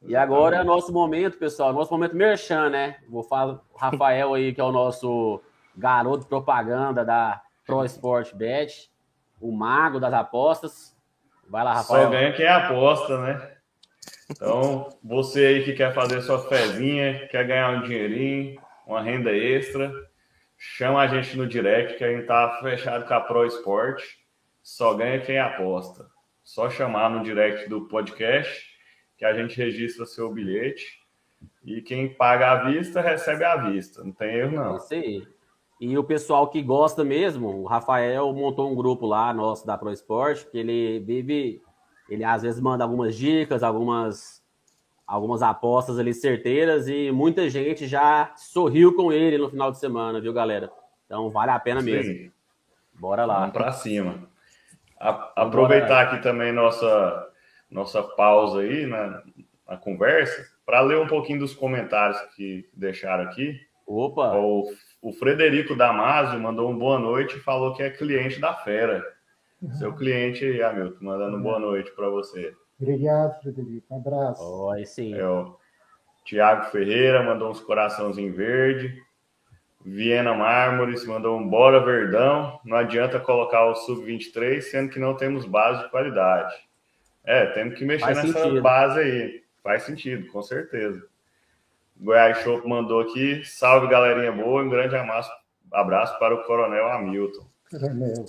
E agora é nosso momento, pessoal, nosso momento merchan, né? Vou falar o Rafael aí, que é o nosso garoto propaganda da Pro Sport Bet, o mago das apostas. Vai lá, Rafael. Só ganha quem aposta, né? Então, você aí que quer fazer sua fezinha, quer ganhar um dinheirinho, uma renda extra, chama a gente no direct que a gente tá fechado com a Pro Sport. Só ganha quem aposta. Só chamar no direct do podcast que a gente registra seu bilhete e quem paga à vista recebe à vista. Não tem erro, não. É isso aí. E o pessoal que gosta mesmo, o Rafael montou um grupo lá nosso da Pro Esporte, que ele vive, ele às vezes manda algumas dicas, algumas algumas apostas ali certeiras e muita gente já sorriu com ele no final de semana, viu, galera? Então vale a pena Sim. mesmo. Bora lá. Vamos para cima. A, aproveitar aqui também nossa nossa pausa aí na, na conversa para ler um pouquinho dos comentários que deixaram aqui. Opa! O, o Frederico Damasio mandou um boa noite e falou que é cliente da Fera. Uhum. Seu cliente aí, Hamilton, mandando uhum. boa noite para você. Obrigado, Frederico. Um abraço. Oi, sim. É, o Tiago Ferreira mandou uns coraçãozinhos verde. Viena Mármores mandou um bora Verdão. Não adianta colocar o sub-23, sendo que não temos base de qualidade. É, temos que mexer Faz nessa sentido. base aí. Faz sentido, com certeza. Goiás Show mandou aqui. Salve, galerinha boa. Um grande abraço, abraço para o Coronel Hamilton. Coronel.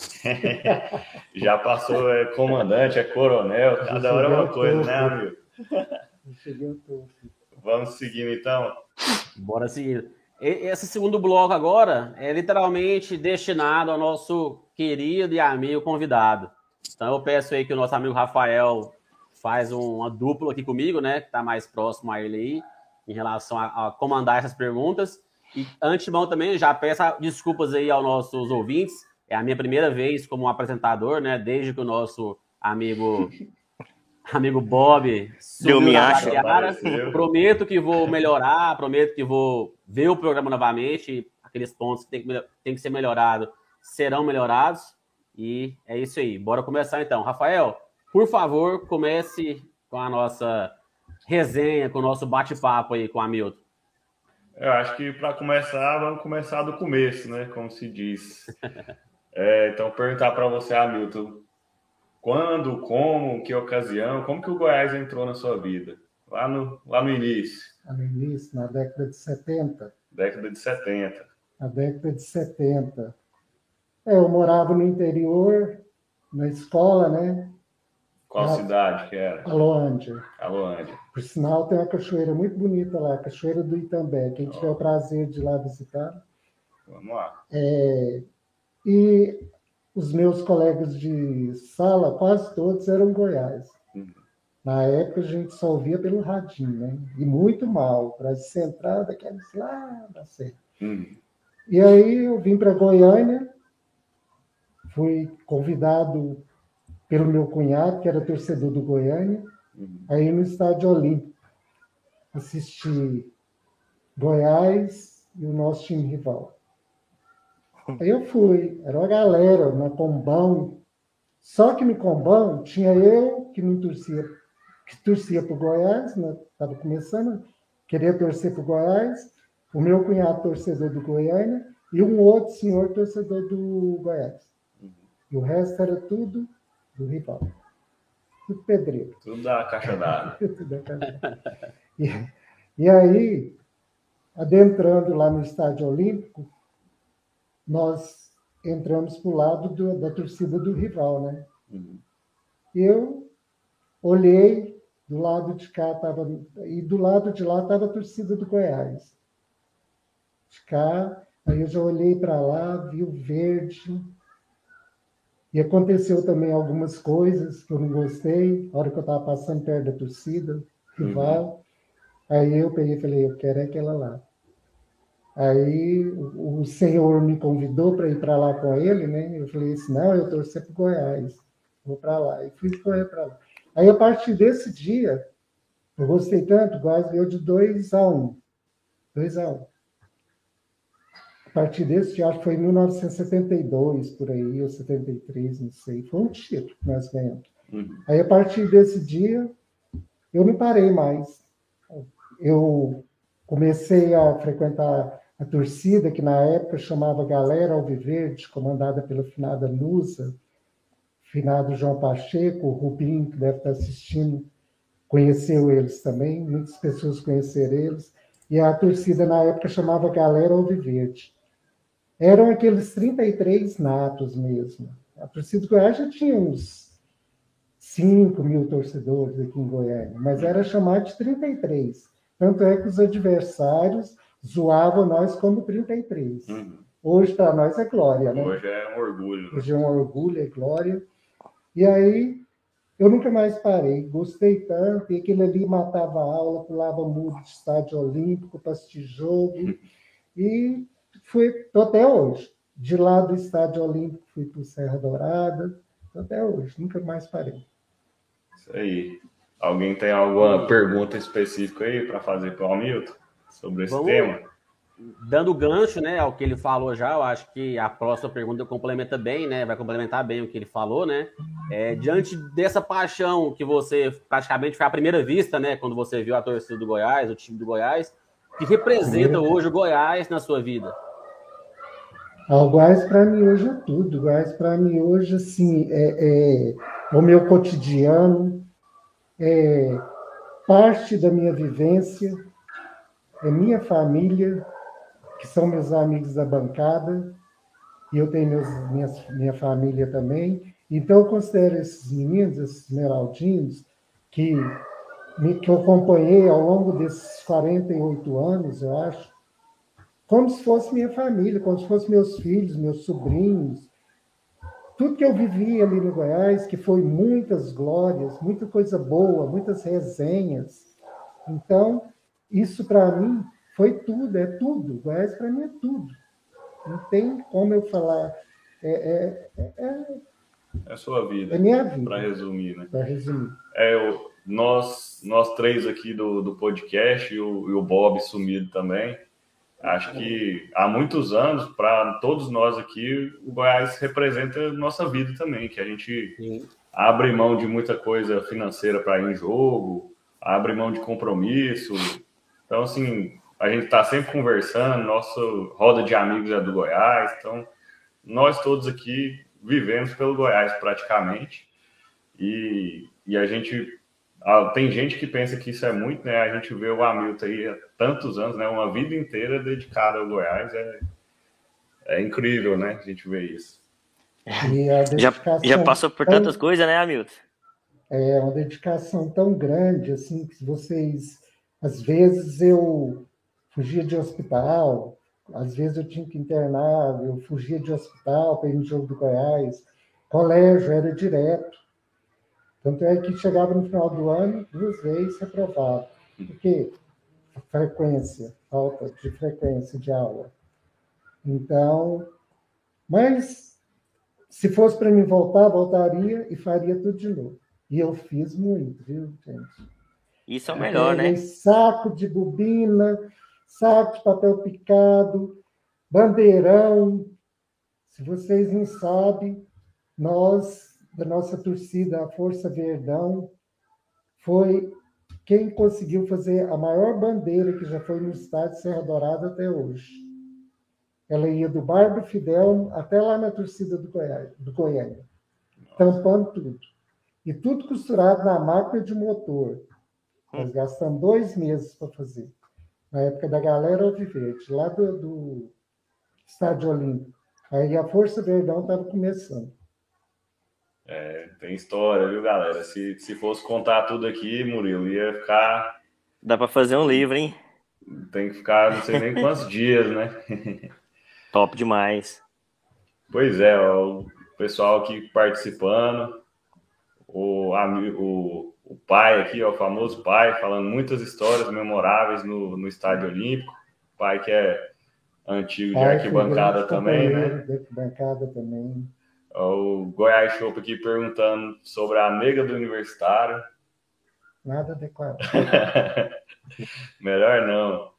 Já passou, é comandante, é coronel. Cada hora é uma coisa, né, Hamilton? Vamos seguindo, então. Bora seguir. Esse segundo bloco agora é literalmente destinado ao nosso querido e amigo convidado. Então eu peço aí que o nosso amigo Rafael faz uma dupla aqui comigo, né? Que está mais próximo a ele aí em relação a, a comandar essas perguntas. E antemão também já peço desculpas aí aos nossos ouvintes. É a minha primeira vez como apresentador, né? Desde que o nosso amigo amigo Bob subiu me acha, Prometo que vou melhorar, prometo que vou ver o programa novamente. Aqueles pontos que tem que, tem que ser melhorado serão melhorados. E é isso aí. Bora começar então. Rafael, por favor, comece com a nossa resenha, com o nosso bate-papo aí com a Hamilton? Eu acho que para começar, vamos começar do começo, né? Como se diz. É, então, perguntar para você, Hamilton, quando, como, que ocasião, como que o Goiás entrou na sua vida? Lá no, lá no início. Lá no início, na década de 70. Década de 70. Na década de 70. É, eu morava no interior, na escola, né? Qual a, cidade que era? Aloândia. Aloândia. Por sinal, tem uma cachoeira muito bonita lá, a Cachoeira do Itambé. Quem tiver o prazer de ir lá visitar. Vamos lá. É, e os meus colegas de sala, quase todos eram Goiás. Uhum. Na época, a gente só ouvia pelo radinho, né? E muito mal, para central daqueles lá da serra. Uhum. E aí eu vim para Goiânia, fui convidado pelo meu cunhado, que era torcedor do Goiânia, uhum. aí no estádio Olímpico. Assisti Goiás e o nosso time rival. Aí eu fui, era uma galera na Combão. Só que no Combão tinha eu que não torcia, que torcia para o Goiás, estava né? começando, queria torcer para o Goiás, o meu cunhado torcedor do Goiânia e um outro senhor torcedor do Goiás. Uhum. E o resto era tudo do rival. Tudo pedreiro. Tudo da caixa d'água. e, e aí, adentrando lá no Estádio Olímpico, nós entramos para o lado do, da torcida do rival, né? Uhum. Eu olhei, do lado de cá estava. E do lado de lá estava a torcida do Goiás. De cá, aí eu já olhei para lá, vi o verde, e aconteceu também algumas coisas que eu não gostei, na hora que eu estava passando perto da torcida, rival. Uhum. Aí eu peguei e falei, eu quero é aquela lá. Aí o senhor me convidou para ir para lá com ele, né? Eu falei assim, não, eu torci para Goiás, vou para lá. E fui correr para lá. Aí a partir desse dia, eu gostei tanto, o Goiás veio de 2 a 1. Um. 2 a 1. Um partir desse, acho que foi em 1972, por aí, ou 73, não sei. Foi um título que nós ganhamos. Uhum. Aí, a partir desse dia, eu não parei mais. eu comecei a frequentar a torcida, que na época chamava Galera Alviverde, comandada pela finada Lusa, finado João Pacheco, o Rubinho, que deve estar assistindo, conheceu eles também, muitas pessoas conheceram eles, e a torcida na época chamava Galera Alviverde. Eram aqueles 33 natos mesmo. A torcida do Goiás já tinha uns 5 mil torcedores aqui em Goiânia, mas era chamado de 33. Tanto é que os adversários zoavam nós como 33. Uhum. Hoje, para nós, é glória, né? Hoje é um orgulho. Né? Hoje é um orgulho, é glória. E aí, eu nunca mais parei. Gostei tanto. E aquele ali matava a aula, pulava muro de estádio olímpico para assistir jogo. E fui até hoje. De lá do estádio olímpico, fui para o Serra Dourada. Até hoje. Nunca mais parei. Isso aí. Alguém tem alguma pergunta específica aí para fazer para o Hamilton sobre esse Vamos, tema? Dando gancho, né, ao que ele falou já, eu acho que a próxima pergunta complementa bem, né, vai complementar bem o que ele falou, né, é, diante dessa paixão que você praticamente foi a primeira vista, né, quando você viu a torcida do Goiás, o time do Goiás, que representa hoje o Goiás na sua vida? Ah, o para mim hoje é tudo. O para mim hoje, assim, é, é, o meu cotidiano, é parte da minha vivência, é minha família, que são meus amigos da bancada, e eu tenho meus, minha, minha família também. Então, eu considero esses meninos, esses esmeraldinos, que, que eu acompanhei ao longo desses 48 anos, eu acho, como se fosse minha família, como se fossem meus filhos, meus sobrinhos, tudo que eu vivi ali no Goiás, que foi muitas glórias, muita coisa boa, muitas resenhas. Então, isso para mim foi tudo, é tudo. Goiás para mim é tudo. Não tem como eu falar. É, é, é, é, é sua vida. É minha vida. Para resumir, né? Para resumir. É, eu, nós, nós três aqui do, do podcast e o, e o Bob sumido também Acho que há muitos anos, para todos nós aqui, o Goiás representa nossa vida também, que a gente Sim. abre mão de muita coisa financeira para ir em jogo, abre mão de compromisso. Então, assim, a gente está sempre conversando, nossa roda de amigos é do Goiás, então nós todos aqui vivemos pelo Goiás praticamente. E, e a gente ah, tem gente que pensa que isso é muito, né? A gente vê o Hamilton aí há tantos anos, né? Uma vida inteira dedicada ao Goiás. É, é incrível, né? A gente vê isso. já, já passou por tantas coisas, né, Hamilton? É uma dedicação tão grande, assim, que vocês. Às vezes eu fugia de hospital, às vezes eu tinha que internar, eu fugia de hospital para ir no jogo do Goiás. Colégio era direto. Tanto é que chegava no final do ano, duas vezes reprovado. Por quê? Frequência, falta de frequência de aula. Então, mas se fosse para mim voltar, voltaria e faria tudo de novo. E eu fiz muito, viu, gente? Isso é o melhor, né? Saco de bobina, saco de papel picado, bandeirão. Se vocês não sabem, nós da nossa torcida, a Força Verdão, foi quem conseguiu fazer a maior bandeira que já foi no estádio Serra Dourada até hoje. Ela ia do Bar do Fidel até lá na torcida do, Goiás, do Goiânia, tampando tudo. E tudo costurado na máquina de motor. Nós gastamos dois meses para fazer. Na época da galera Alviverde, lá do, do Estádio Olímpico. Aí a Força Verdão estava começando. É, tem história, viu, galera? Se, se fosse contar tudo aqui, Murilo, ia ficar. Dá para fazer um livro, hein? Tem que ficar não sei nem quantos dias, né? Top demais. Pois é, ó, o pessoal aqui participando, o, o, o pai aqui, ó, o famoso pai, falando muitas histórias memoráveis no, no Estádio Olímpico. Pai que é antigo de arquibancada também, né? De arquibancada também. O Goiás Show aqui perguntando sobre a nega do universitário. Nada adequado. Melhor não.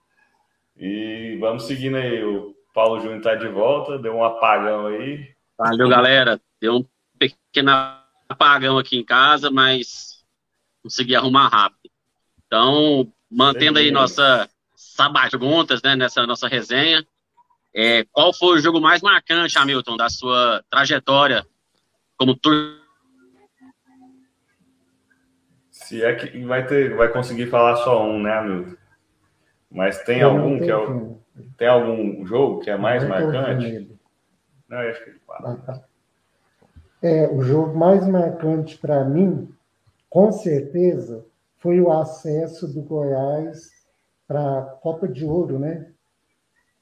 E vamos seguindo aí. O Paulo Júnior está de volta, deu um apagão aí. Valeu, galera. Deu um pequeno apagão aqui em casa, mas consegui arrumar rápido. Então, mantendo aí nossa sabaguntas, né, nessa nossa resenha. É, qual foi o jogo mais marcante, Hamilton, da sua trajetória como tur... Se é que vai ter, vai conseguir falar só um, né, Hamilton? Mas tem eu algum que é o, tem algum jogo que é mais não marcante? Não, eu acho que ele fala. Ah, tá. É, o jogo mais marcante para mim, com certeza, foi o acesso do Goiás para a Copa de Ouro, né?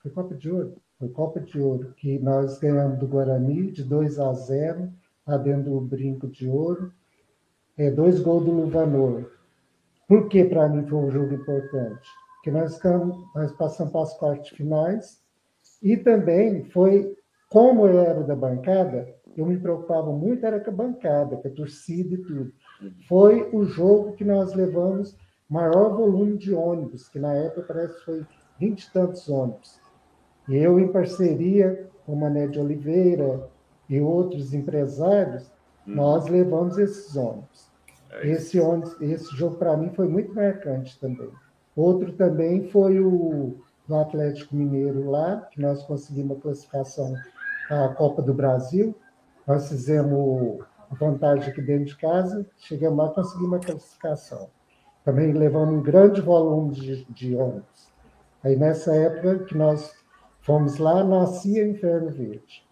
Foi Copa de Ouro? Foi Copa de Ouro, que nós ganhamos do Guarani de 2 a 0, lá dentro do Brinco de Ouro. É, dois gols do Luvanor. Por que para mim foi um jogo importante? Porque nós, nós passamos para as quartas finais e também foi, como eu era da bancada, eu me preocupava muito era com a bancada, com a torcida e tudo. Foi o jogo que nós levamos maior volume de ônibus, que na época parece que foi 20 e tantos ônibus. Eu, em parceria com Mané de Oliveira e outros empresários, hum. nós levamos esses ônibus. É esse, ônibus, esse jogo, para mim, foi muito marcante também. Outro também foi o do Atlético Mineiro lá, que nós conseguimos a classificação à Copa do Brasil. Nós fizemos a vantagem aqui dentro de casa, chegamos lá e conseguimos a classificação. Também levamos um grande volume de, de ônibus. Aí, nessa época que nós fomos lá, nascia Inferno Verde.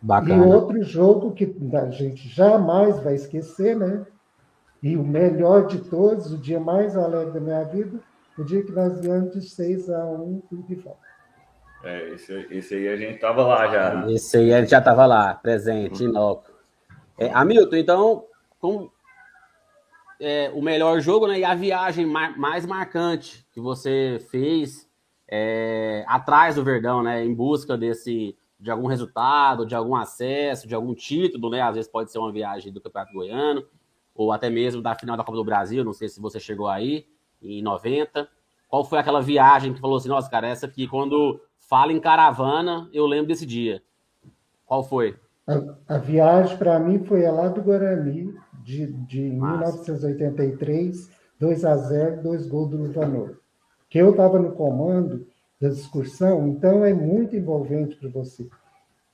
Bacana. E outro jogo que a gente jamais vai esquecer, né? E o melhor de todos, o dia mais alegre da minha vida, o dia que nós ganhamos de 6 a 1 tudo de volta. É, esse, esse aí a gente estava lá já. Esse aí a gente já estava lá, presente, uhum. inoco. É, Hamilton, então, como é, o melhor jogo né, e a viagem mais marcante que você fez é, atrás do Verdão, né, em busca desse de algum resultado, de algum acesso, de algum título, né? Às vezes pode ser uma viagem do Campeonato Goiano ou até mesmo da final da Copa do Brasil. Não sei se você chegou aí em 90. Qual foi aquela viagem que falou assim, nossa, cara, essa aqui quando fala em caravana eu lembro desse dia. Qual foi? A, a viagem para mim foi lá do Guarani de, de 1983, 2 a 0, dois gols do Luvanor. Eu estava no comando da excursão, então é muito envolvente para você.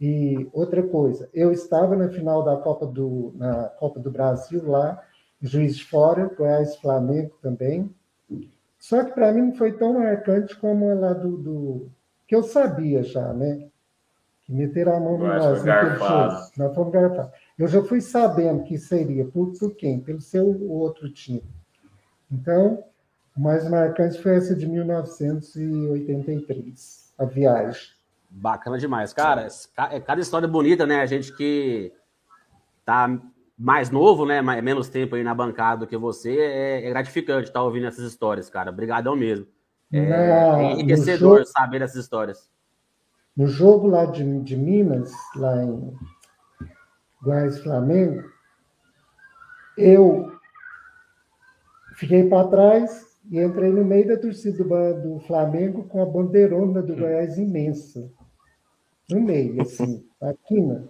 E outra coisa, eu estava na final da Copa do, na Copa do Brasil lá, Juiz de Fora, Goiás Flamengo também. Só que para mim não foi tão marcante como a lá do, do, que eu sabia já, né? Que meteram a mão no nós Nós fomos garfados. Eu já fui sabendo que seria por, por quem? Pelo seu outro time. Então, o mais marcante foi essa de 1983, a viagem. Bacana demais. Cara, é cada história bonita, né? A gente que tá mais novo, né? Menos tempo aí na bancada do que você, é, é gratificante estar tá ouvindo essas histórias, cara. Obrigadão mesmo. É, é enriquecedor jogo, saber dessas histórias. No jogo lá de, de Minas, lá em Goiás Flamengo, eu fiquei para trás e entrei no meio da torcida do, Flamengo com a bandeirona do Goiás imensa. No meio, assim, a quina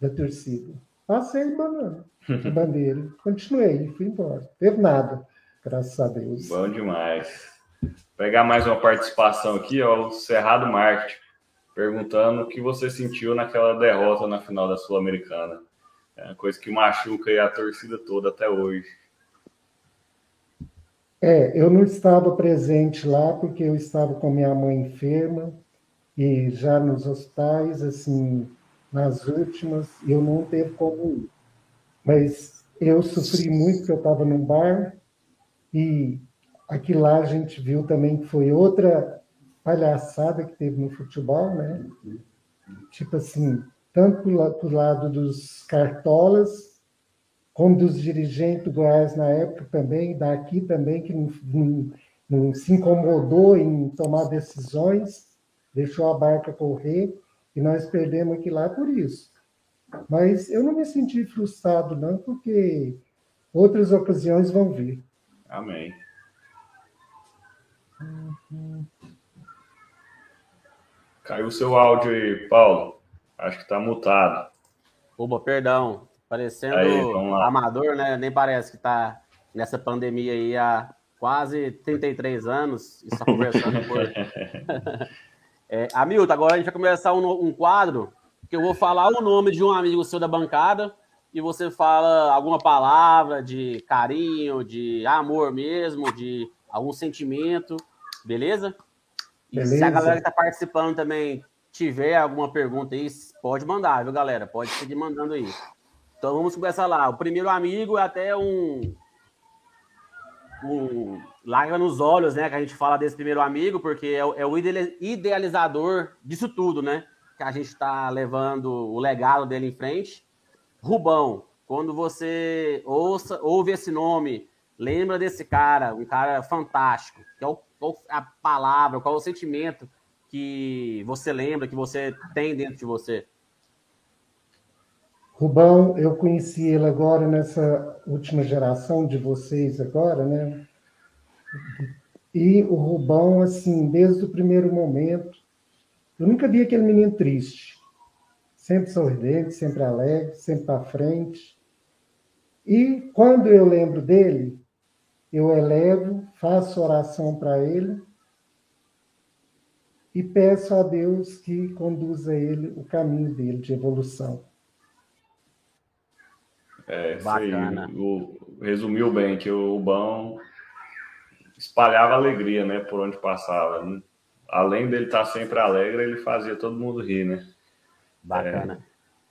da torcida. Passei banana, bandeira. Continuei, fui embora. Teve nada, graças a Deus. Bom demais. Vou pegar mais uma participação aqui, ó, o Cerrado Marketing perguntando o que você sentiu naquela derrota na final da Sul-Americana. É uma coisa que machuca a torcida toda até hoje. É, eu não estava presente lá porque eu estava com minha mãe enferma e já nos hospitais, assim, nas últimas, eu não teve como ir. Mas eu sofri muito porque eu estava num bar e aqui lá a gente viu também que foi outra palhaçada que teve no futebol, né? Tipo assim, tanto para o lado dos cartolas, como dos dirigentes do Goiás na época também, daqui também, que não, não, não se incomodou em tomar decisões, deixou a barca correr, e nós perdemos aqui lá por isso. Mas eu não me senti frustrado, não, porque outras ocasiões vão vir. Amém. Uhum. Caiu o seu áudio aí, Paulo. Acho que está mutado. Opa, perdão. Parecendo aí, amador, né? Nem parece que está nessa pandemia aí há quase 33 anos, e só conversando por. é, Hamilton, agora a gente vai começar um, um quadro que eu vou falar o nome de um amigo seu da bancada e você fala alguma palavra de carinho, de amor mesmo, de algum sentimento, beleza? E beleza. se a galera que está participando também tiver alguma pergunta aí, pode mandar, viu, galera? Pode seguir mandando aí. Então vamos começar lá. O primeiro amigo é até um. um lágrima nos olhos, né? Que a gente fala desse primeiro amigo, porque é, é o idealizador disso tudo, né? Que a gente está levando o legado dele em frente. Rubão, quando você ouça, ouve esse nome, lembra desse cara, um cara fantástico. Qual, qual a palavra, qual o sentimento que você lembra, que você tem dentro de você? Rubão, eu conheci ele agora nessa última geração de vocês agora, né? E o Rubão, assim, desde o primeiro momento, eu nunca vi aquele menino triste sempre sorridente, sempre alegre, sempre para frente. E quando eu lembro dele, eu elevo, faço oração para ele e peço a Deus que conduza ele o caminho dele de evolução. É, Bacana. Aí, o, resumiu bem que o Bão espalhava alegria, né, por onde passava. Né? Além dele estar sempre alegre, ele fazia todo mundo rir, né? Bacana. É.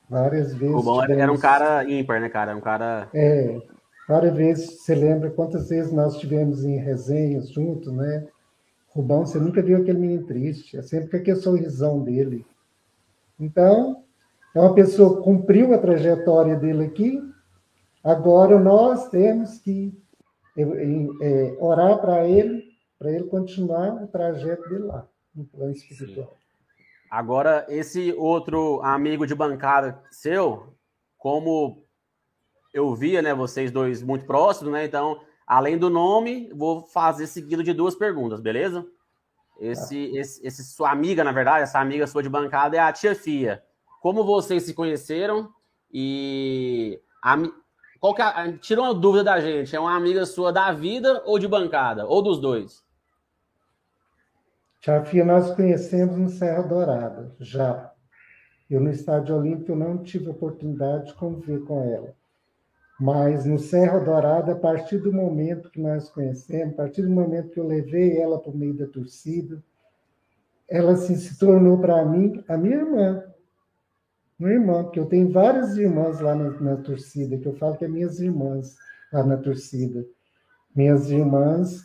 Várias vezes. O bom tivemos... era um cara ímpar, né, cara? Um cara. É, várias vezes. Você lembra quantas vezes nós tivemos em resenhas juntos, né? Rubão, você nunca viu aquele menino triste. É sempre com aquele sorrisão dele. Então, é uma pessoa que cumpriu a trajetória dele aqui. Agora nós temos que é, orar para ele, para ele continuar o trajeto dele lá, no plano espiritual. Agora, esse outro amigo de bancada seu, como eu via, né, vocês dois muito próximos, né? Então, além do nome, vou fazer seguido de duas perguntas, beleza? Esse, ah. esse, esse sua amiga, na verdade, essa amiga sua de bancada é a tia Fia. Como vocês se conheceram e a, qual que é, tira uma dúvida da gente, é uma amiga sua da vida ou de bancada, ou dos dois? Tiafia nós conhecemos no Serra Dourada, já. Eu no Estádio Olímpico não tive oportunidade de conviver com ela. Mas no Serra Dourada, a partir do momento que nós conhecemos, a partir do momento que eu levei ela para o meio da torcida, ela assim, se tornou para mim a minha irmã. Minha irmã, porque eu tenho várias irmãs lá na, na torcida, que eu falo que é minhas irmãs lá na torcida. Minhas irmãs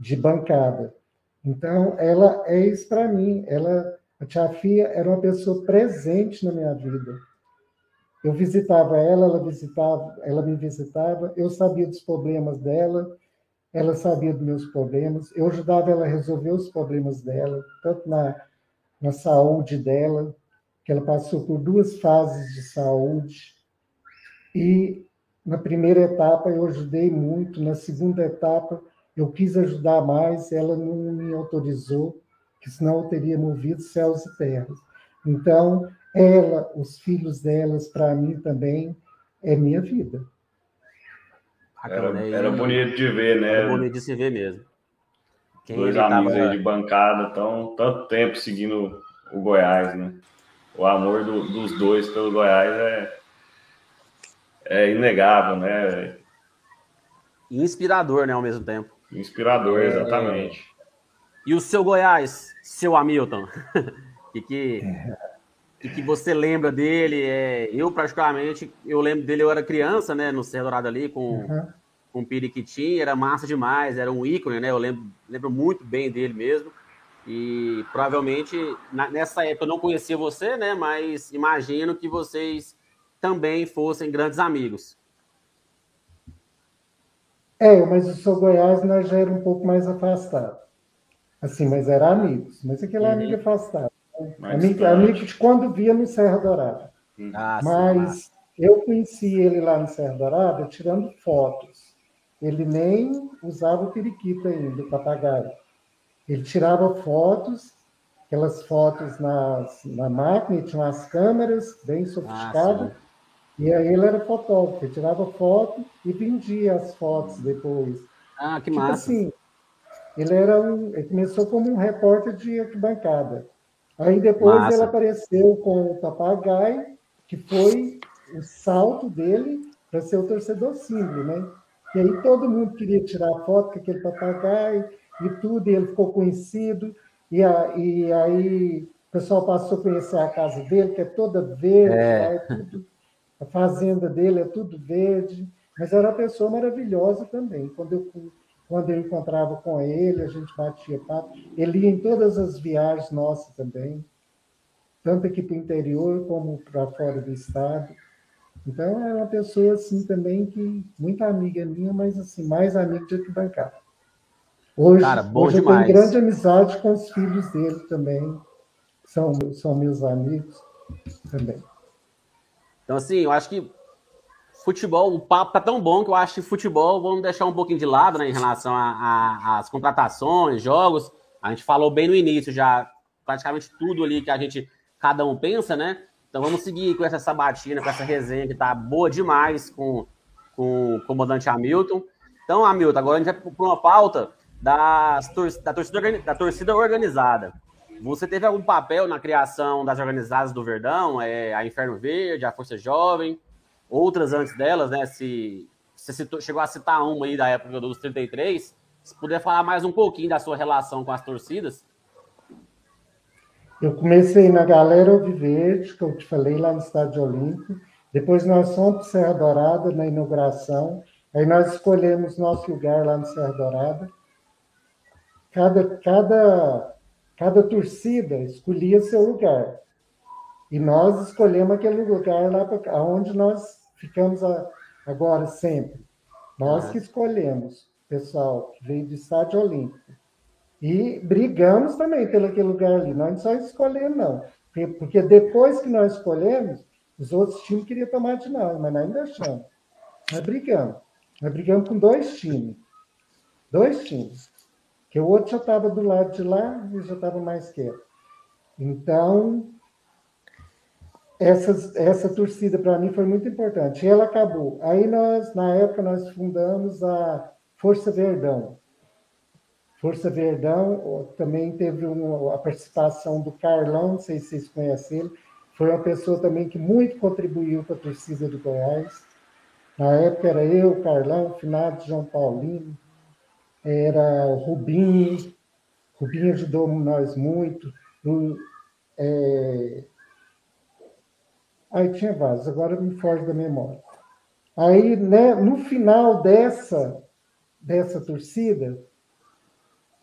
de bancada. Então, ela é isso para mim. Ela, a tia Fia era uma pessoa presente na minha vida. Eu visitava ela, ela visitava, ela me visitava, eu sabia dos problemas dela, ela sabia dos meus problemas, eu ajudava ela a resolver os problemas dela, tanto na, na saúde dela, que ela passou por duas fases de saúde, e na primeira etapa eu ajudei muito, na segunda etapa eu quis ajudar mais, ela não me autorizou, que senão eu teria movido céus e terras. Então, ela, os filhos delas, para mim também, é minha vida. Era, era bonito de ver, né? Era bonito de se ver mesmo. Quem Dois amigos tava... aí de bancada, tão tanto tempo seguindo o Goiás, né? O amor do, dos dois pelo Goiás é, é inegável, né? inspirador, né, ao mesmo tempo. Inspirador, é. exatamente. E o seu Goiás, seu Hamilton? que, que, que, que você lembra dele? É, eu, praticamente, eu lembro dele, eu era criança, né, no Cerro Dourado ali, com, uhum. com o Piriquitim, era massa demais, era um ícone, né, eu lembro, lembro muito bem dele mesmo. E provavelmente, na, nessa época, eu não conhecia você, né, mas imagino que vocês também fossem grandes amigos. É, mas o seu Goiás nós já era um pouco mais afastado. Assim, mas era amigos. Mas aquele uhum. amigo afastado. Né? Amigo, amigo de quando via no Serra Dourada. Uhum. Ah, mas sim, eu conheci ele lá no Serra Dourada tirando fotos. Ele nem usava o periquito ainda, o papagaio. Ele tirava fotos, aquelas fotos nas, na máquina, tinha umas câmeras bem ah, sofisticadas. Ah, e aí ele era fotógrafo, ele tirava foto e vendia as fotos depois. Ah, que tipo massa. Assim, ele era um, ele começou como um repórter de arquibancada. Aí depois Massa. ele apareceu com o Papagaio, que foi o salto dele para ser o torcedor símbolo, né? E aí todo mundo queria tirar foto com aquele papagaio e tudo, e ele ficou conhecido, e, a, e aí o pessoal passou a conhecer a casa dele, que é toda verde, é. É tudo, a fazenda dele é tudo verde, mas era uma pessoa maravilhosa também. Quando eu, quando eu encontrava com ele, a gente batia papo. Ele ia em todas as viagens nossas também, tanto aqui para o interior como para fora do estado. Então, é uma pessoa, assim, também que, muito amiga minha, mas, assim, mais amiga de arquibancada. Hoje, Cara, bom hoje demais. eu tenho grande amizade com os filhos dele também, são, são meus amigos também. Então, assim, eu acho que futebol, o papo tá tão bom que eu acho que futebol vamos deixar um pouquinho de lado, né, em relação às contratações, jogos. A gente falou bem no início já, praticamente tudo ali que a gente, cada um pensa, né? Então vamos seguir com essa sabatina, com essa resenha que tá boa demais com, com o comandante Hamilton. Então, Hamilton, agora a gente vai para uma pauta das, da, torcida, da torcida organizada. Você teve algum papel na criação das organizadas do Verdão, é, a Inferno Verde, a Força Jovem, outras antes delas, né? Se você chegou a citar uma aí da época dos 33, se puder falar mais um pouquinho da sua relação com as torcidas. Eu comecei na Galera Alviverde, que eu te falei lá no Estádio Olímpico. Depois nós fomos para Serra Dourada na inauguração. Aí nós escolhemos nosso lugar lá no Serra Dourada. Cada, cada, cada torcida escolhia seu lugar. E nós escolhemos aquele lugar lá onde nós ficamos agora sempre. Nós que escolhemos, pessoal, que veio do Estádio Olímpico. E brigamos também pelo aquele lugar ali. Nós não só escolhemos, não. Porque depois que nós escolhemos, os outros times queriam tomar de nós, mas nós ainda achamos. Nós brigamos. Nós brigamos com dois times. Dois times. Que o outro já estava do lado de lá e já estava mais quieto. Então, essa, essa torcida para mim foi muito importante. E ela acabou. Aí nós, na época, nós fundamos a Força Verdão. Força Verdão também teve a participação do Carlão, não sei se vocês conhecem ele, foi uma pessoa também que muito contribuiu para a torcida do Goiás. Na época era eu, Carlão, finado João Paulino, era o Rubinho, Rubinho ajudou nós muito. é... Aí tinha vários, agora me foge da memória. Aí, né, no final dessa, dessa torcida,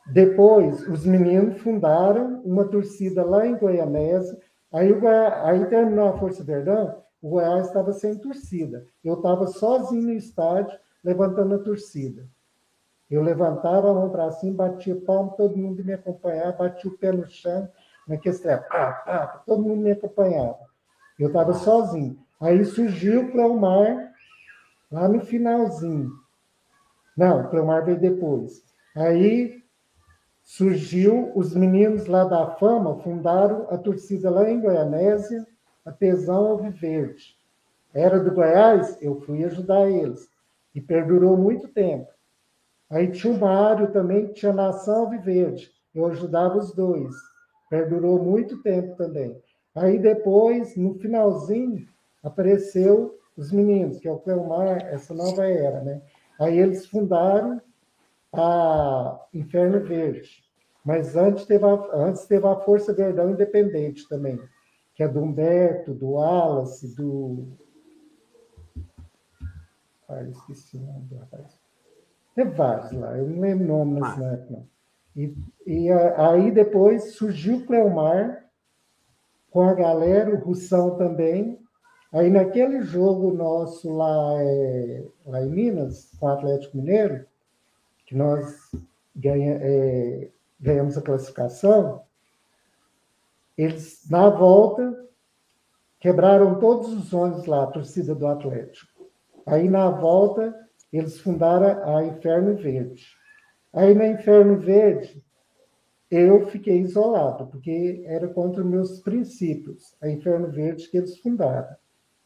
depois, os meninos fundaram uma torcida lá em Goianésia. Aí, o aí terminou a Força Verdão, o Goiás estava sem torcida. Eu estava sozinho no estádio, levantando a torcida. Eu levantava a mão para cima, batia palmo, todo mundo me acompanhava, batia o pé no chão, naquele treco, todo mundo me acompanhava. Eu estava sozinho. Aí surgiu o Cleomar, lá no finalzinho. Não, o Cleomar veio depois. Aí surgiu, os meninos lá da Fama fundaram a torcida lá em Goianésia, a Tesão Alviverde. Era do Goiás, eu fui ajudar eles. E perdurou muito tempo. Aí tinha o Mário também, que tinha Nação Alviverde. Eu ajudava os dois. Perdurou muito tempo também. Aí depois, no finalzinho, apareceu os meninos, que é o Cleomar, essa nova era, né? Aí eles fundaram a Inferno Verde. Mas antes teve, a, antes teve a Força Verdão Independente também, que é do Humberto, do Wallace, do. Ah, esqueci o nome do rapaz. Tem vários lá, eu não lembro o nome nesse ah. época, não. E, e aí depois surgiu o Cleomar, com a galera, o Russão também. Aí naquele jogo nosso lá, é, lá em Minas, com o Atlético Mineiro, que nós ganha, é, ganhamos a classificação, eles, na volta, quebraram todos os ônibus lá, a torcida do Atlético. Aí, na volta, eles fundaram a Inferno Verde. Aí, na Inferno Verde, eu fiquei isolado, porque era contra meus princípios, a Inferno Verde que eles fundaram,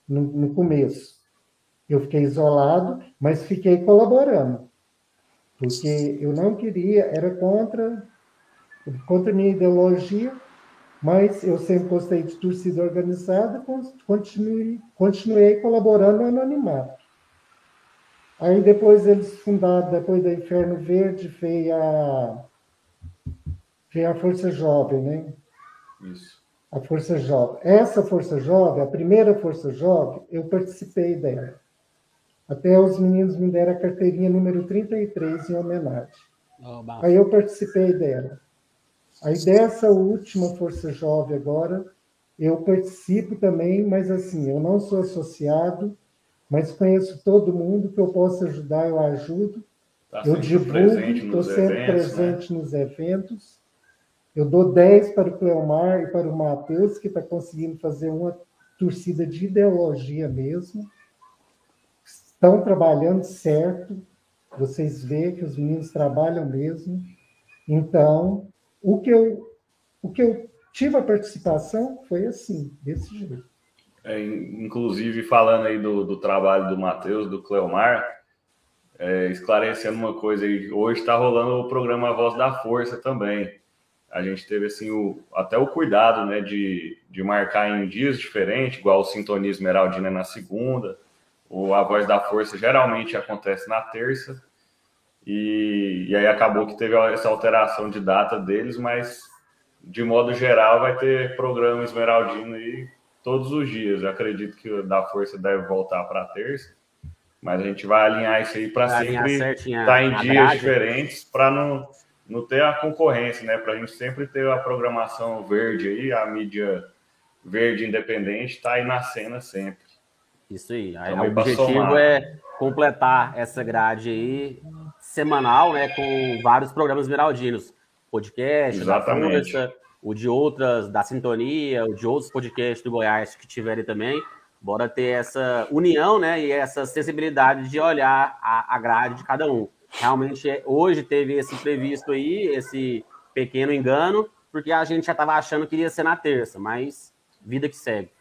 no, no começo. Eu fiquei isolado, mas fiquei colaborando. porque eu não queria, era contra, contra minha ideologia, mas eu sempre gostei de torcida organizada, continuei, continuei colaborando no anonimato. Aí depois eles fundaram, depois da Inferno Verde, veio a, veio a Força Jovem, né? Isso. A Força Jovem. Essa Força Jovem, a primeira Força Jovem, eu participei dela. Até os meninos me deram a carteirinha número 33 em homenagem. Oh, Aí eu participei dela. Aí dessa última Força Jovem agora, eu participo também, mas assim, eu não sou associado, mas conheço todo mundo que eu posso ajudar, eu ajudo. Tá eu divulgo, estou sempre eventos, presente né? nos eventos. Eu dou 10 para o Cleomar e para o Matheus, que está conseguindo fazer uma torcida de ideologia mesmo. Estão trabalhando certo. Vocês veem que os meninos trabalham mesmo. Então, o que eu, o que eu tive a participação foi assim, desse jeito. É, inclusive, falando aí do, do trabalho do Matheus, do Cleomar, é, esclarecendo uma coisa aí, hoje está rolando o programa Voz da Força também. A gente teve assim o, até o cuidado né, de, de marcar em dias diferentes, igual o Sintonia Esmeraldina na segunda, o A Voz da Força geralmente acontece na terça, e, e aí acabou que teve essa alteração de data deles, mas de modo geral vai ter programa Esmeraldino aí todos os dias. Eu acredito que o da Força deve voltar para terça, mas a gente vai alinhar isso aí para sempre estar tá em dias grade. diferentes para não, não ter a concorrência, né? Para a gente sempre ter a programação verde aí, a mídia verde independente está aí na cena sempre. Isso aí. Então, o objetivo é completar essa grade aí semanal, né, com vários programas esmeraldinos, podcast, Exatamente. da Força, o de outras da Sintonia, o de outros podcasts do Goiás que tiverem também. Bora ter essa união, né, e essa sensibilidade de olhar a, a grade de cada um. Realmente, hoje teve esse previsto aí, esse pequeno engano, porque a gente já estava achando que iria ser na terça, mas vida que segue.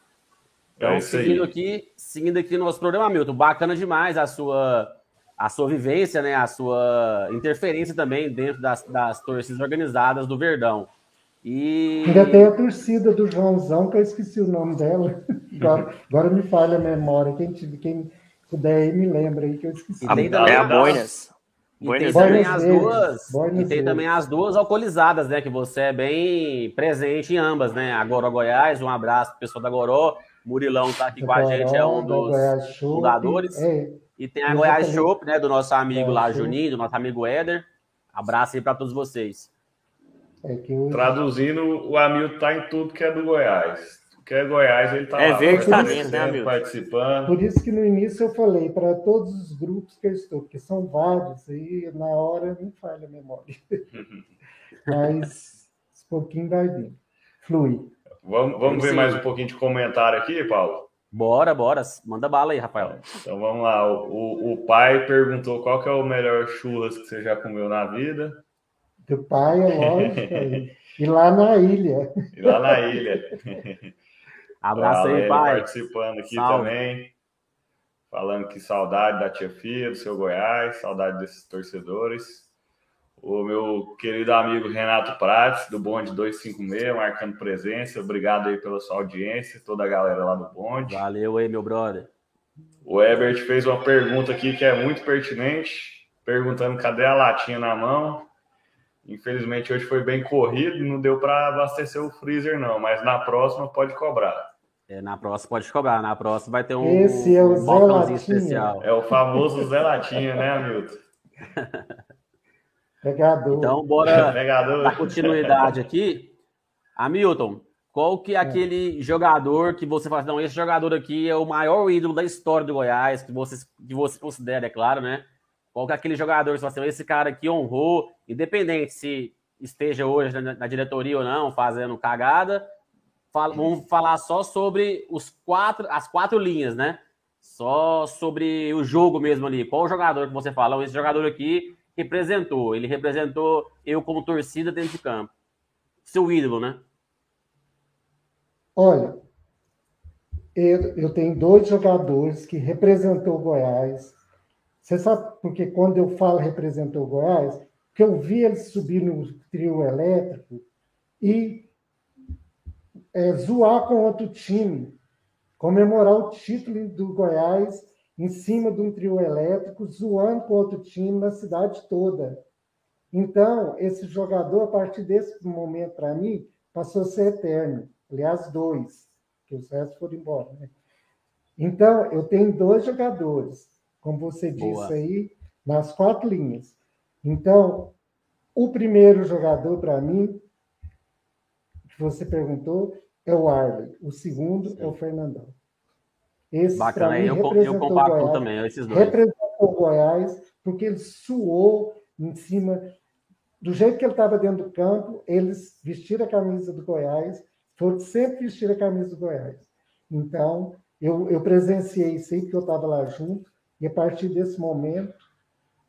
Então, é seguindo aqui, seguindo aqui nosso programa, Milton, bacana demais a sua a sua vivência, né, a sua interferência também dentro das, das torcidas organizadas do Verdão. E... Ainda tem a torcida do Joãozão, que eu esqueci o nome dela. Agora, agora me falha a memória. Quem, quem puder aí, me lembra aí que eu esqueci. E tem também é a Boinas. E tem também as duas. e tem também as duas alcoolizadas, né? Que você é bem presente em ambas, né? A Goró Goiás, um abraço pro pessoal da Goró. Murilão tá aqui com a gente, é um dos fundadores. É. E tem a Goiás Shop, né? Do nosso amigo lá, Juninho, do nosso amigo Éder. Abraço aí para todos vocês. É eu... Traduzindo, o Hamilton tá em tudo que é do Goiás. O que é Goiás, ele tá é lá. Verde dentro, né, Hamilton? Participando. Por isso que no início eu falei para todos os grupos que eu estou, porque são vários, aí na hora não falha a memória. Mas um pouquinho vai vir. Flui. Vamos, vamos ver mais um pouquinho de comentário aqui, Paulo? Bora, bora. Manda bala aí, Rafael. Então vamos lá. O, o pai perguntou qual que é o melhor churras que você já comeu na vida. Do pai, é lógico. e lá na ilha. E lá na ilha. Abraço aí, pai. Participando aqui Salve. também. Falando que saudade da tia Fia, do seu Goiás, saudade desses torcedores o meu querido amigo Renato Prates, do Bonde 256, marcando presença. Obrigado aí pela sua audiência, toda a galera lá do Bonde. Valeu aí, meu brother. O Ebert fez uma pergunta aqui que é muito pertinente, perguntando cadê a latinha na mão. Infelizmente hoje foi bem corrido, não deu para abastecer o freezer não, mas na próxima pode cobrar. É, na próxima pode cobrar, na próxima vai ter um, Esse é o um Zé especial. É o famoso Zé Latinha, né, Hamilton? Pegador. Então, bora Pegador. dar continuidade aqui. Hamilton, qual que é, é aquele jogador que você fala, não, esse jogador aqui é o maior ídolo da história do Goiás, que você, que você considera, é claro, né? Qual que é aquele jogador você fala, assim, esse cara aqui honrou, independente se esteja hoje na, na diretoria ou não, fazendo cagada, fala, vamos falar só sobre os quatro, as quatro linhas, né? Só sobre o jogo mesmo ali. Qual jogador que você fala, esse jogador aqui representou. Ele representou eu como torcida dentro de campo. Seu ídolo, né? Olha, eu, eu tenho dois jogadores que representou o Goiás. Você sabe porque quando eu falo representou Goiás, que eu vi ele subir no trio elétrico e é, zoar com outro time, comemorar o título do Goiás em cima de um trio elétrico, zoando com outro time na cidade toda. Então, esse jogador, a partir desse momento, para mim, passou a ser eterno. Aliás, dois, que os restos foram embora. Né? Então, eu tenho dois jogadores, como você Boa. disse aí, nas quatro linhas. Então, o primeiro jogador, para mim, que você perguntou, é o Arley. O segundo Sim. é o Fernandão. Esse, Bacana, mim, eu, eu compacto Goiás, também, esses dois. Representou o Goiás, porque ele suou em cima. Do jeito que ele estava dentro do campo, eles vestiram a camisa do Goiás, foram sempre vestir a camisa do Goiás. Então, eu, eu presenciei isso aí, porque eu estava lá junto, e a partir desse momento,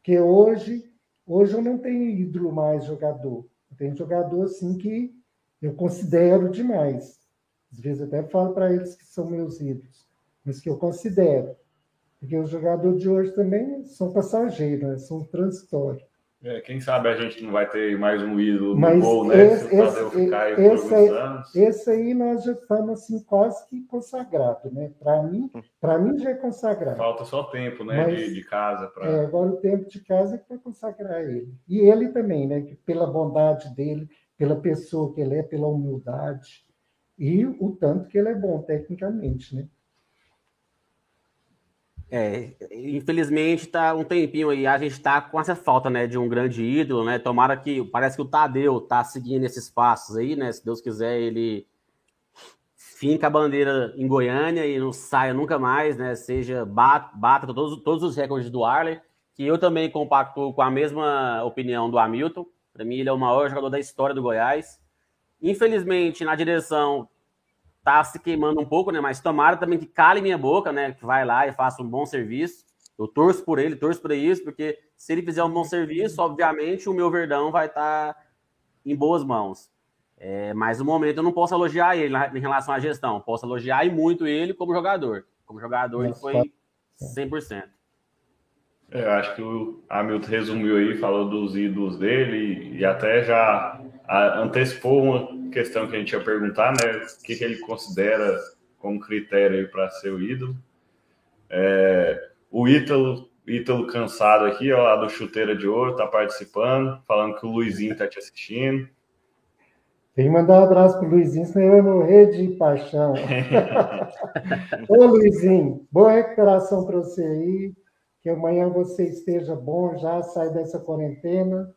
que hoje, hoje eu não tenho ídolo mais jogador. Eu tenho jogador, assim, que eu considero demais. Às vezes até falo para eles que são meus ídolos, mas que eu considero. Porque os jogadores de hoje também são passageiros, né? são transitórios. É, quem sabe a gente não vai ter mais um ídolo Mas no gol, né? Esse, esse, ficar aí esse, aí, esse aí nós já estamos assim, quase que consagrado, né? Para mim, para mim já é consagrado. Falta só tempo, né? Mas, de, de, casa para. É, agora o tempo de casa é que vai consagrar ele. E ele também, né? Pela bondade dele, pela pessoa que ele é, pela humildade e o tanto que ele é bom tecnicamente, né? É, infelizmente tá um tempinho aí, a gente está com essa falta, né, de um grande ídolo, né? Tomara que parece que o Tadeu tá seguindo esses passos aí, né? Se Deus quiser, ele finca a bandeira em Goiânia e não saia nunca mais, né? Seja bata, bata todos, todos os recordes do Arley, que eu também compacto com a mesma opinião do Hamilton. Para mim, ele é o maior jogador da história do Goiás. Infelizmente, na direção tá se queimando um pouco, né? Mas tomara também que cale minha boca, né? Que vai lá e faça um bom serviço. Eu torço por ele, torço por isso, porque se ele fizer um bom serviço, obviamente o meu Verdão vai estar tá em boas mãos. É, mas no momento eu não posso elogiar ele em relação à gestão. Posso elogiar e muito ele como jogador. Como jogador, ele foi 100%. É, eu acho que o Hamilton resumiu aí, falou dos ídolos dele e, e até já antecipou uma questão que a gente ia perguntar, né? O que, que ele considera como critério para ser o ídolo. É, o Ítalo, Ítalo cansado aqui, ó, lá do Chuteira de Ouro, tá participando, falando que o Luizinho tá te assistindo. Tem que mandar um abraço pro Luizinho, senão ele vai morrer de paixão. Ô, Luizinho, boa recuperação para você aí que amanhã você esteja bom, já sai dessa quarentena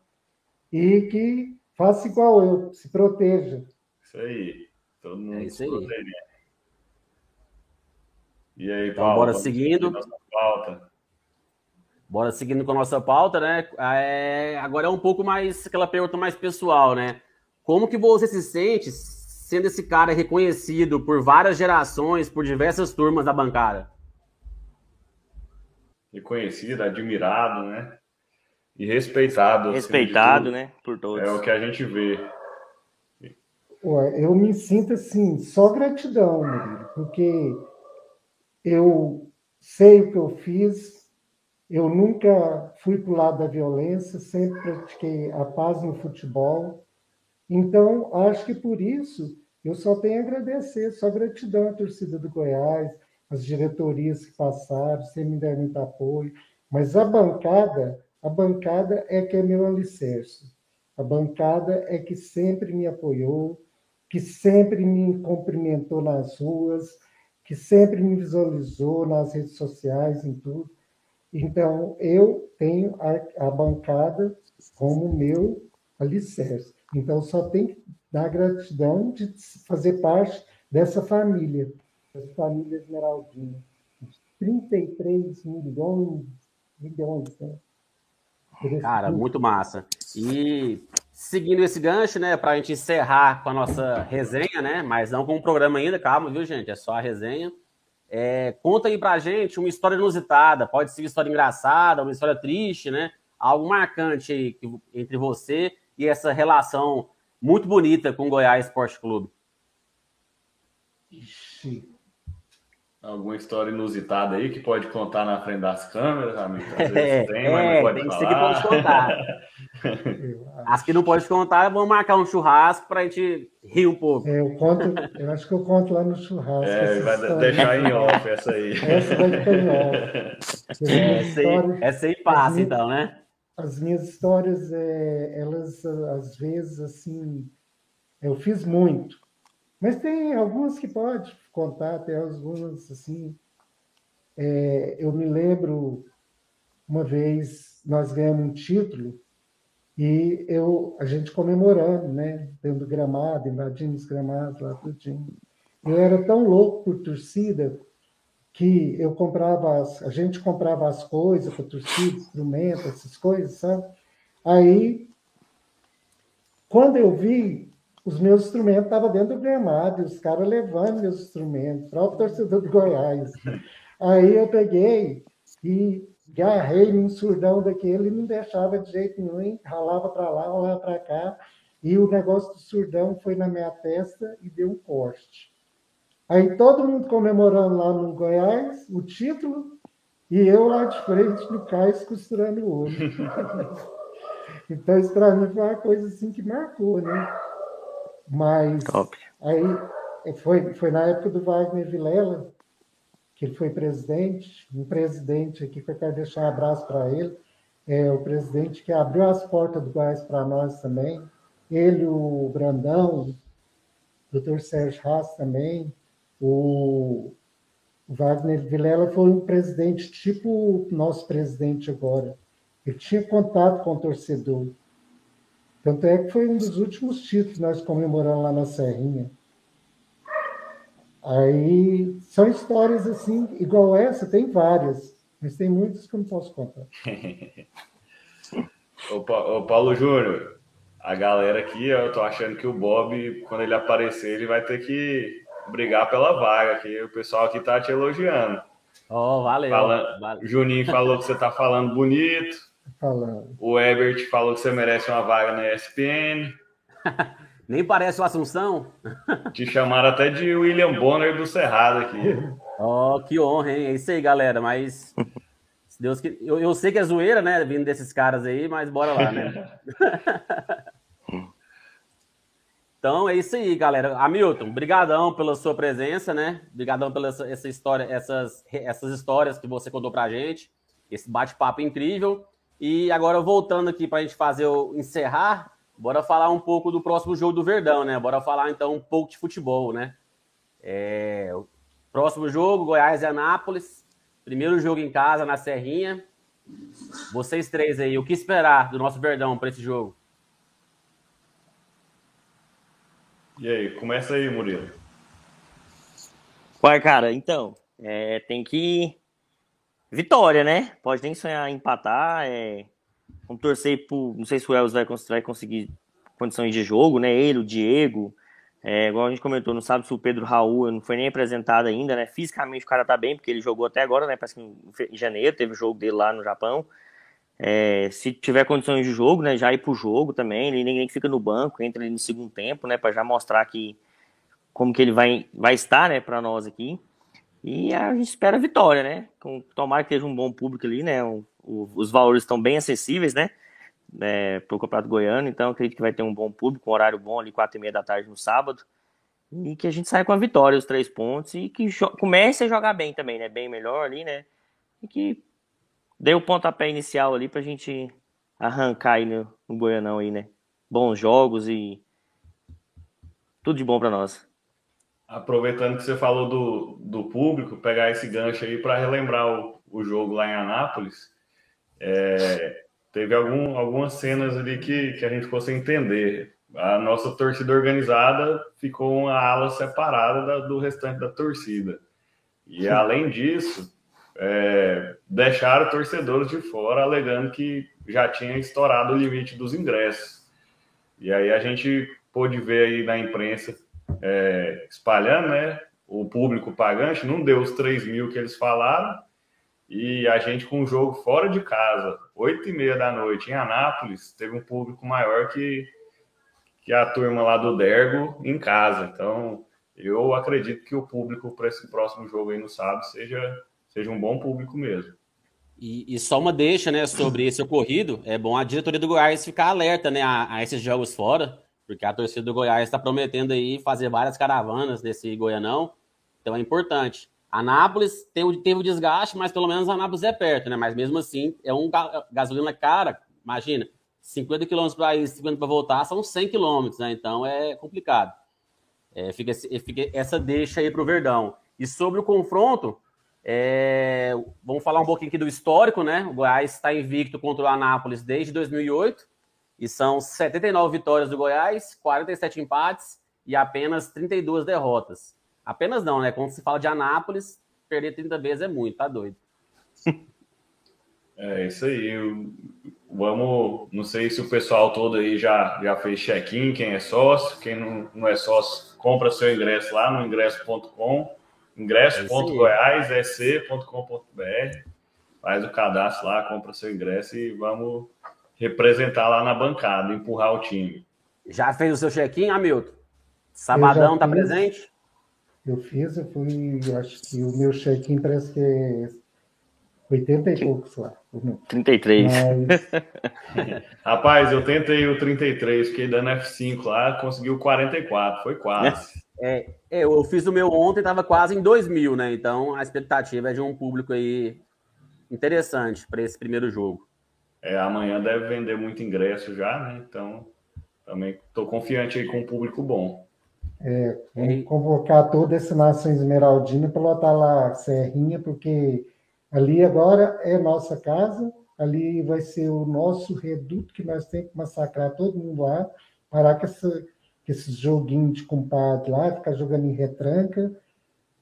e que faça igual eu, se proteja. Isso aí. Todo mundo é isso aí. E aí, então, Paulo, bora seguindo. Bora seguindo com a nossa pauta, né? É, agora é um pouco mais aquela pergunta mais pessoal, né? Como que você se sente sendo esse cara reconhecido por várias gerações, por diversas turmas da bancada? reconhecido, admirado, né? E respeitado. Respeitado, né? Por todos. É o que a gente vê. Eu me sinto assim, só gratidão, porque eu sei o que eu fiz, eu nunca fui para o lado da violência, sempre pratiquei a paz no futebol. Então, acho que por isso eu só tenho a agradecer, só gratidão à torcida do Goiás, as diretorias que passaram, sempre me deram muito apoio, mas a bancada, a bancada é que é meu alicerce. A bancada é que sempre me apoiou, que sempre me cumprimentou nas ruas, que sempre me visualizou nas redes sociais, em tudo. Então, eu tenho a, a bancada como meu alicerce. Então, só tenho que dar gratidão de fazer parte dessa família das famílias Esmeraldina. 33 milhões, milhões, né? Cara, muito massa. E seguindo esse gancho, né, para a gente encerrar com a nossa resenha, né, mas não com o programa ainda, calma, viu, gente? É só a resenha. É, conta aí pra gente uma história inusitada, pode ser uma história engraçada, uma história triste, né? Algo marcante aí entre você e essa relação muito bonita com o Goiás Esporte Clube. Ixi, Alguma história inusitada aí que pode contar na frente das câmeras, amigo? Às vezes É, tem, mas não é, pode tem que falar. ser que pode contar. As que não pode contar, vamos marcar um churrasco pra gente rir um pouco. É, eu conto, eu acho que eu conto lá no churrasco. É, vai história. deixar em off essa aí. Essa vai ficar em off. Essa aí, essa aí passa, As então, né? as minhas histórias, é, elas às vezes assim, eu fiz muito, mas tem algumas que pode contar, tem algumas assim. É, eu me lembro uma vez nós ganhamos um título e eu a gente comemorando, né, dentro do gramado, invadindo os gramados lá tudinho. Eu era tão louco por torcida que eu comprava, as, a gente comprava as coisas para torcida, instrumento, essas coisas, sabe? Aí, quando eu vi, os meus instrumentos estavam dentro do gramado, os caras levando meus instrumentos, próprio torcedor do Goiás. Aí eu peguei e garrei num surdão daquele e não deixava de jeito nenhum, ralava para lá, ralava para cá, e o negócio do surdão foi na minha testa e deu um corte. Aí todo mundo comemorando lá no Goiás o título e eu lá de frente no cais costurando o olho. então isso para mim foi uma coisa assim que marcou, né? Mas Top. aí foi, foi na época do Wagner Vilela, que ele foi presidente, um presidente aqui que eu quero deixar um abraço para ele, é o presidente que abriu as portas do Goiás para nós também, ele, o Brandão, o Dr. Sérgio Haas também, o Wagner Vilela foi um presidente tipo o nosso presidente agora. Ele tinha contato com o torcedor. Tanto é que foi um dos últimos títulos que nós comemoramos lá na Serrinha. Aí são histórias assim, igual essa, tem várias, mas tem muitas que eu não posso contar. Ô, Pa- ô, Paulo Júnior, a galera aqui, eu tô achando que o Bob, quando ele aparecer, ele vai ter que brigar pela vaga, que o pessoal aqui tá te elogiando. Oh, valeu. Fala- valeu. O Juninho falou que você tá falando bonito, Falando. o Ebert falou que você merece uma vaga na ESPN, Nem parece o Assunção? te chamaram até de William Bonner do Cerrado aqui. Oh, que honra, hein? É isso aí, galera. Mas se Deus que eu, eu sei que é zoeira, né? Vindo desses caras aí, mas bora lá, né? então é isso aí, galera. Hamilton, brigadão pela sua presença, né? Brigadão pela essa, essa história, essas, essas histórias que você contou pra gente. Esse bate-papo incrível. E agora voltando aqui pra gente fazer o encerrar, bora falar um pouco do próximo jogo do Verdão, né? Bora falar então um pouco de futebol, né? É, o próximo jogo, Goiás e Anápolis. Primeiro jogo em casa, na Serrinha. Vocês três aí, o que esperar do nosso Verdão para esse jogo? E aí, começa aí, Murilo. Uai, cara, então, é, tem que. Vitória, né? Pode nem sonhar em empatar. É... Vamos torcer por. Não sei se o Elvis vai, vai conseguir condições de jogo, né? Ele, o Diego. É, igual a gente comentou, não sabe se o Pedro Raul não foi nem apresentado ainda, né? Fisicamente o cara tá bem, porque ele jogou até agora, né? Parece que em janeiro teve o jogo dele lá no Japão. É, se tiver condições de jogo, né? Já ir pro jogo também. Ele ninguém fica no banco, entra ali no segundo tempo, né? Pra já mostrar que como que ele vai, vai estar, né? Pra nós aqui. E a gente espera a vitória, né? Com, tomara que esteja um bom público ali, né? O- o- os valores estão bem acessíveis, né? É, para o Campeonato Goiano, então acredito que vai ter um bom público, um horário bom ali, quatro e meia da tarde no sábado. E que a gente saia com a vitória, os três pontos, e que comece a jogar bem também, né? Bem melhor ali, né? E que dê o pontapé inicial ali pra gente arrancar aí no, no Goianão aí, né? Bons jogos e tudo de bom pra nós. Aproveitando que você falou do, do público, pegar esse gancho aí para relembrar o, o jogo lá em Anápolis. É, teve algum, algumas cenas ali que, que a gente ficou sem entender. A nossa torcida organizada ficou uma ala separada da- do restante da torcida. E além disso, é, deixaram torcedores de fora, alegando que já tinha estourado o limite dos ingressos. E aí a gente pôde ver aí na imprensa é, espalhando, né? O público pagante não deu os 3 mil que eles falaram. E a gente, com o jogo fora de casa, 8 e meia da noite em Anápolis, teve um público maior que, que a turma lá do Dergo em casa. Então, eu acredito que o público para esse próximo jogo aí no sábado seja, seja um bom público mesmo. E, e, só uma deixa, né, sobre esse ocorrido, é bom a diretoria do Goiás ficar alerta, né, a, a esses jogos fora, porque a torcida do Goiás está prometendo aí fazer várias caravanas nesse Goianão, então é importante. Anápolis tem, teve o desgaste, mas pelo menos Anápolis é perto, né, mas mesmo assim é um gasolina cara, imagina, 50 quilômetros para ir, 50 para voltar, são 100 quilômetros, né, então é complicado. É, fica, fica essa deixa aí para o Verdão. E sobre o confronto, é, vamos falar um pouquinho aqui do histórico, né? O Goiás está invicto contra o Anápolis desde 2008 e são 79 vitórias do Goiás, 47 empates e apenas 32 derrotas. Apenas não, né? Quando se fala de Anápolis, perder 30 vezes é muito, tá doido. É isso aí. Vamos, não sei se o pessoal todo aí já, já fez check-in, quem é sócio, quem não, não é sócio, compra seu ingresso lá no ingresso.com ingresso.goiásec.com.br. Faz o cadastro lá, compra seu ingresso e vamos representar lá na bancada, empurrar o time. Já fez o seu check-in, Hamilton? Sabadão tá presente? Eu fiz, eu fui, eu acho que o meu check-in parece que é 80 e poucos lá. 33. Mas... Rapaz, eu tentei o 33, fiquei dando F5 lá, conseguiu 44, foi quase. É, é, eu fiz o meu ontem, estava quase em 2 mil, né? Então a expectativa é de um público aí interessante para esse primeiro jogo. É, amanhã deve vender muito ingresso já, né? Então também estou confiante aí com um público bom. É, vamos convocar toda essa nação esmeraldina para lotar lá Serrinha, porque ali agora é nossa casa, ali vai ser o nosso reduto que nós temos que massacrar todo mundo lá, parar com essa esses joguinhos de compadre lá, ficar jogando em retranca,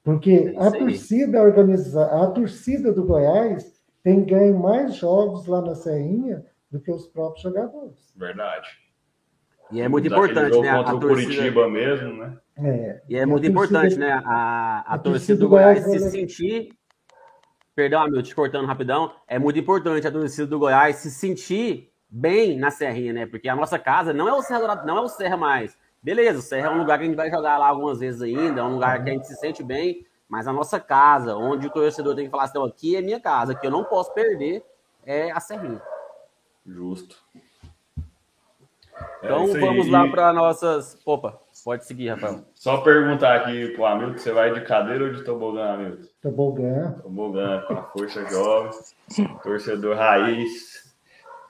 porque a torcida organiza, a torcida do Goiás tem ganho mais jogos lá na Serrinha do que os próprios jogadores. Verdade. E é muito importante, né? Contra a o torcida... Curitiba mesmo, né? É. E é muito importante, né? A, a, a torcida, do Goiás, Goiás se sentir. Perdão, amigo, te cortando rapidão. É muito importante a torcida do Goiás se sentir bem na Serrinha, né? Porque a nossa casa não é o Serra, não é o Serra mais. Beleza, o Serra é um lugar que a gente vai jogar lá algumas vezes ainda, é um lugar que a gente se sente bem, mas a nossa casa, onde o torcedor tem que falar assim, aqui é minha casa, que eu não posso perder, é a Serrinha. Justo. Então é vamos lá para nossas. Opa, pode seguir, Rafael. Só perguntar aqui pro Hamilton: você vai de cadeira ou de tobogã, Hamilton? Tobogã. Tobogã, com a força jovem, torcedor raiz.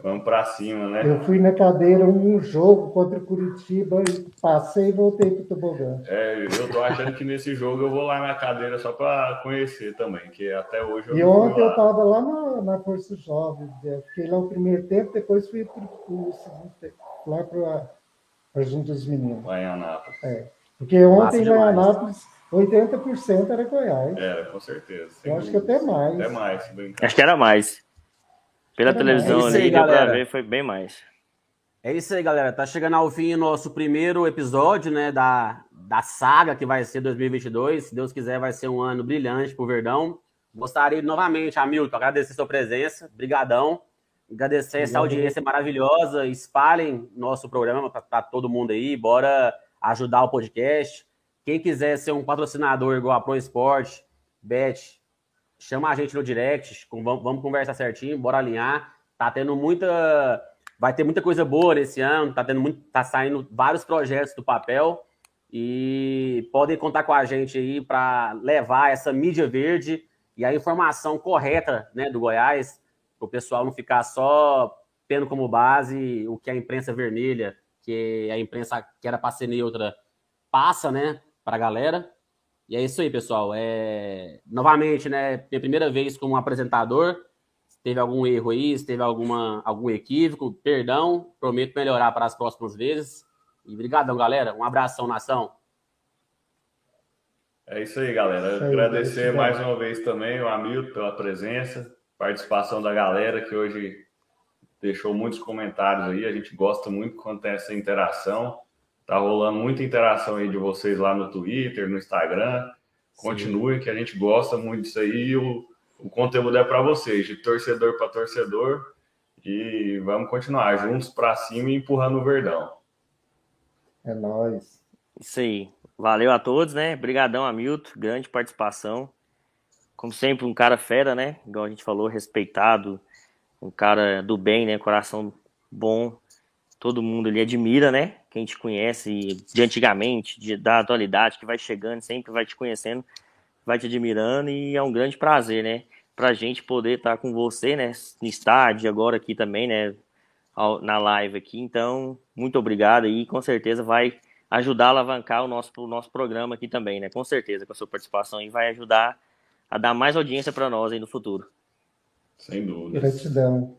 Vamos para cima, né? Eu fui na cadeira um jogo contra o Curitiba e passei e voltei para o Tobogã. É, eu tô achando que nesse jogo eu vou lá na cadeira só para conhecer também, que até hoje eu E ontem eu estava lá na, na Força Jovem, fiquei lá o primeiro tempo, depois fui para o segundo tempo, lá para junto dos meninos. Lá em Anápolis. É, porque ontem em Anápolis 80% era Goiás. Era, com certeza. Eu acho que até mais. Até mais, Acho que era mais. Pela televisão é ali, aí, galera. Ver, foi bem mais. É isso aí, galera. Tá chegando ao fim o nosso primeiro episódio, né, da, da saga que vai ser 2022. Se Deus quiser, vai ser um ano brilhante pro Verdão. Gostaria novamente, Hamilton, agradecer sua presença. Brigadão. Agradecer essa audiência maravilhosa. Espalhem nosso programa para todo mundo aí. Bora ajudar o podcast. Quem quiser ser um patrocinador igual a Pro Esporte, Bet, chama a gente no direct, vamos conversar certinho, bora alinhar. Tá tendo muita. Vai ter muita coisa boa nesse ano, tá tendo muito. tá saindo vários projetos do papel. E podem contar com a gente aí para levar essa mídia verde e a informação correta né, do Goiás, para o pessoal não ficar só tendo como base o que a imprensa vermelha, que a imprensa que era para ser neutra, passa né, para a galera. E é isso aí, pessoal. É... Novamente, né? Minha primeira vez como apresentador. Se teve algum erro aí, se teve alguma, algum equívoco, perdão. Prometo melhorar para as próximas vezes. E obrigadão, galera. Um abração, nação. É isso aí, galera. Agradecer mais uma vez também o Hamilton pela presença, participação da galera que hoje deixou muitos comentários aí. A gente gosta muito quando tem essa interação. Tá rolando muita interação aí de vocês lá no Twitter, no Instagram. Continue, Sim. que a gente gosta muito disso aí. O, o conteúdo é para vocês, de torcedor para torcedor. E vamos continuar juntos para cima e empurrando o Verdão. É nóis. Isso aí. Valeu a todos, né? Obrigadão, Hamilton. Grande participação. Como sempre, um cara fera, né? Igual a gente falou, respeitado. Um cara do bem, né? Coração bom. Todo mundo ele admira, né? Quem te conhece de antigamente, de, da atualidade, que vai chegando, sempre vai te conhecendo, vai te admirando e é um grande prazer, né? Pra gente poder estar com você, né? No estádio, agora aqui também, né? Na live aqui. Então, muito obrigado e com certeza vai ajudar a alavancar o nosso, o nosso programa aqui também, né? Com certeza, com a sua participação e vai ajudar a dar mais audiência para nós aí no futuro. Sem dúvida. Gratidão.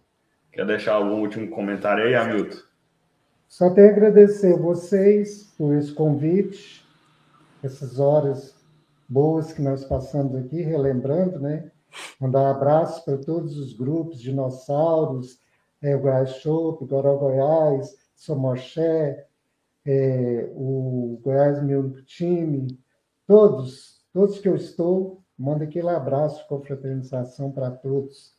Quer deixar algum último comentário aí, Hamilton? Só tenho a agradecer vocês por esse convite, essas horas boas que nós passamos aqui, relembrando, né? Mandar um abraço para todos os grupos, Dinossauros, é, o Goiás Shop, Goró Goiás, Somorché, é, o Goiás Meu Time, todos, todos que eu estou, mando aquele abraço, confraternização para todos.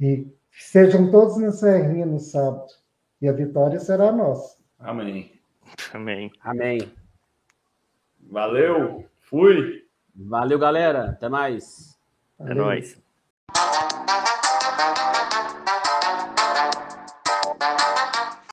E sejam todos na Serrinha no sábado. E a vitória será nossa. Amém. Amém. Amém. Valeu. Fui. Valeu, galera. Até mais. É nóis.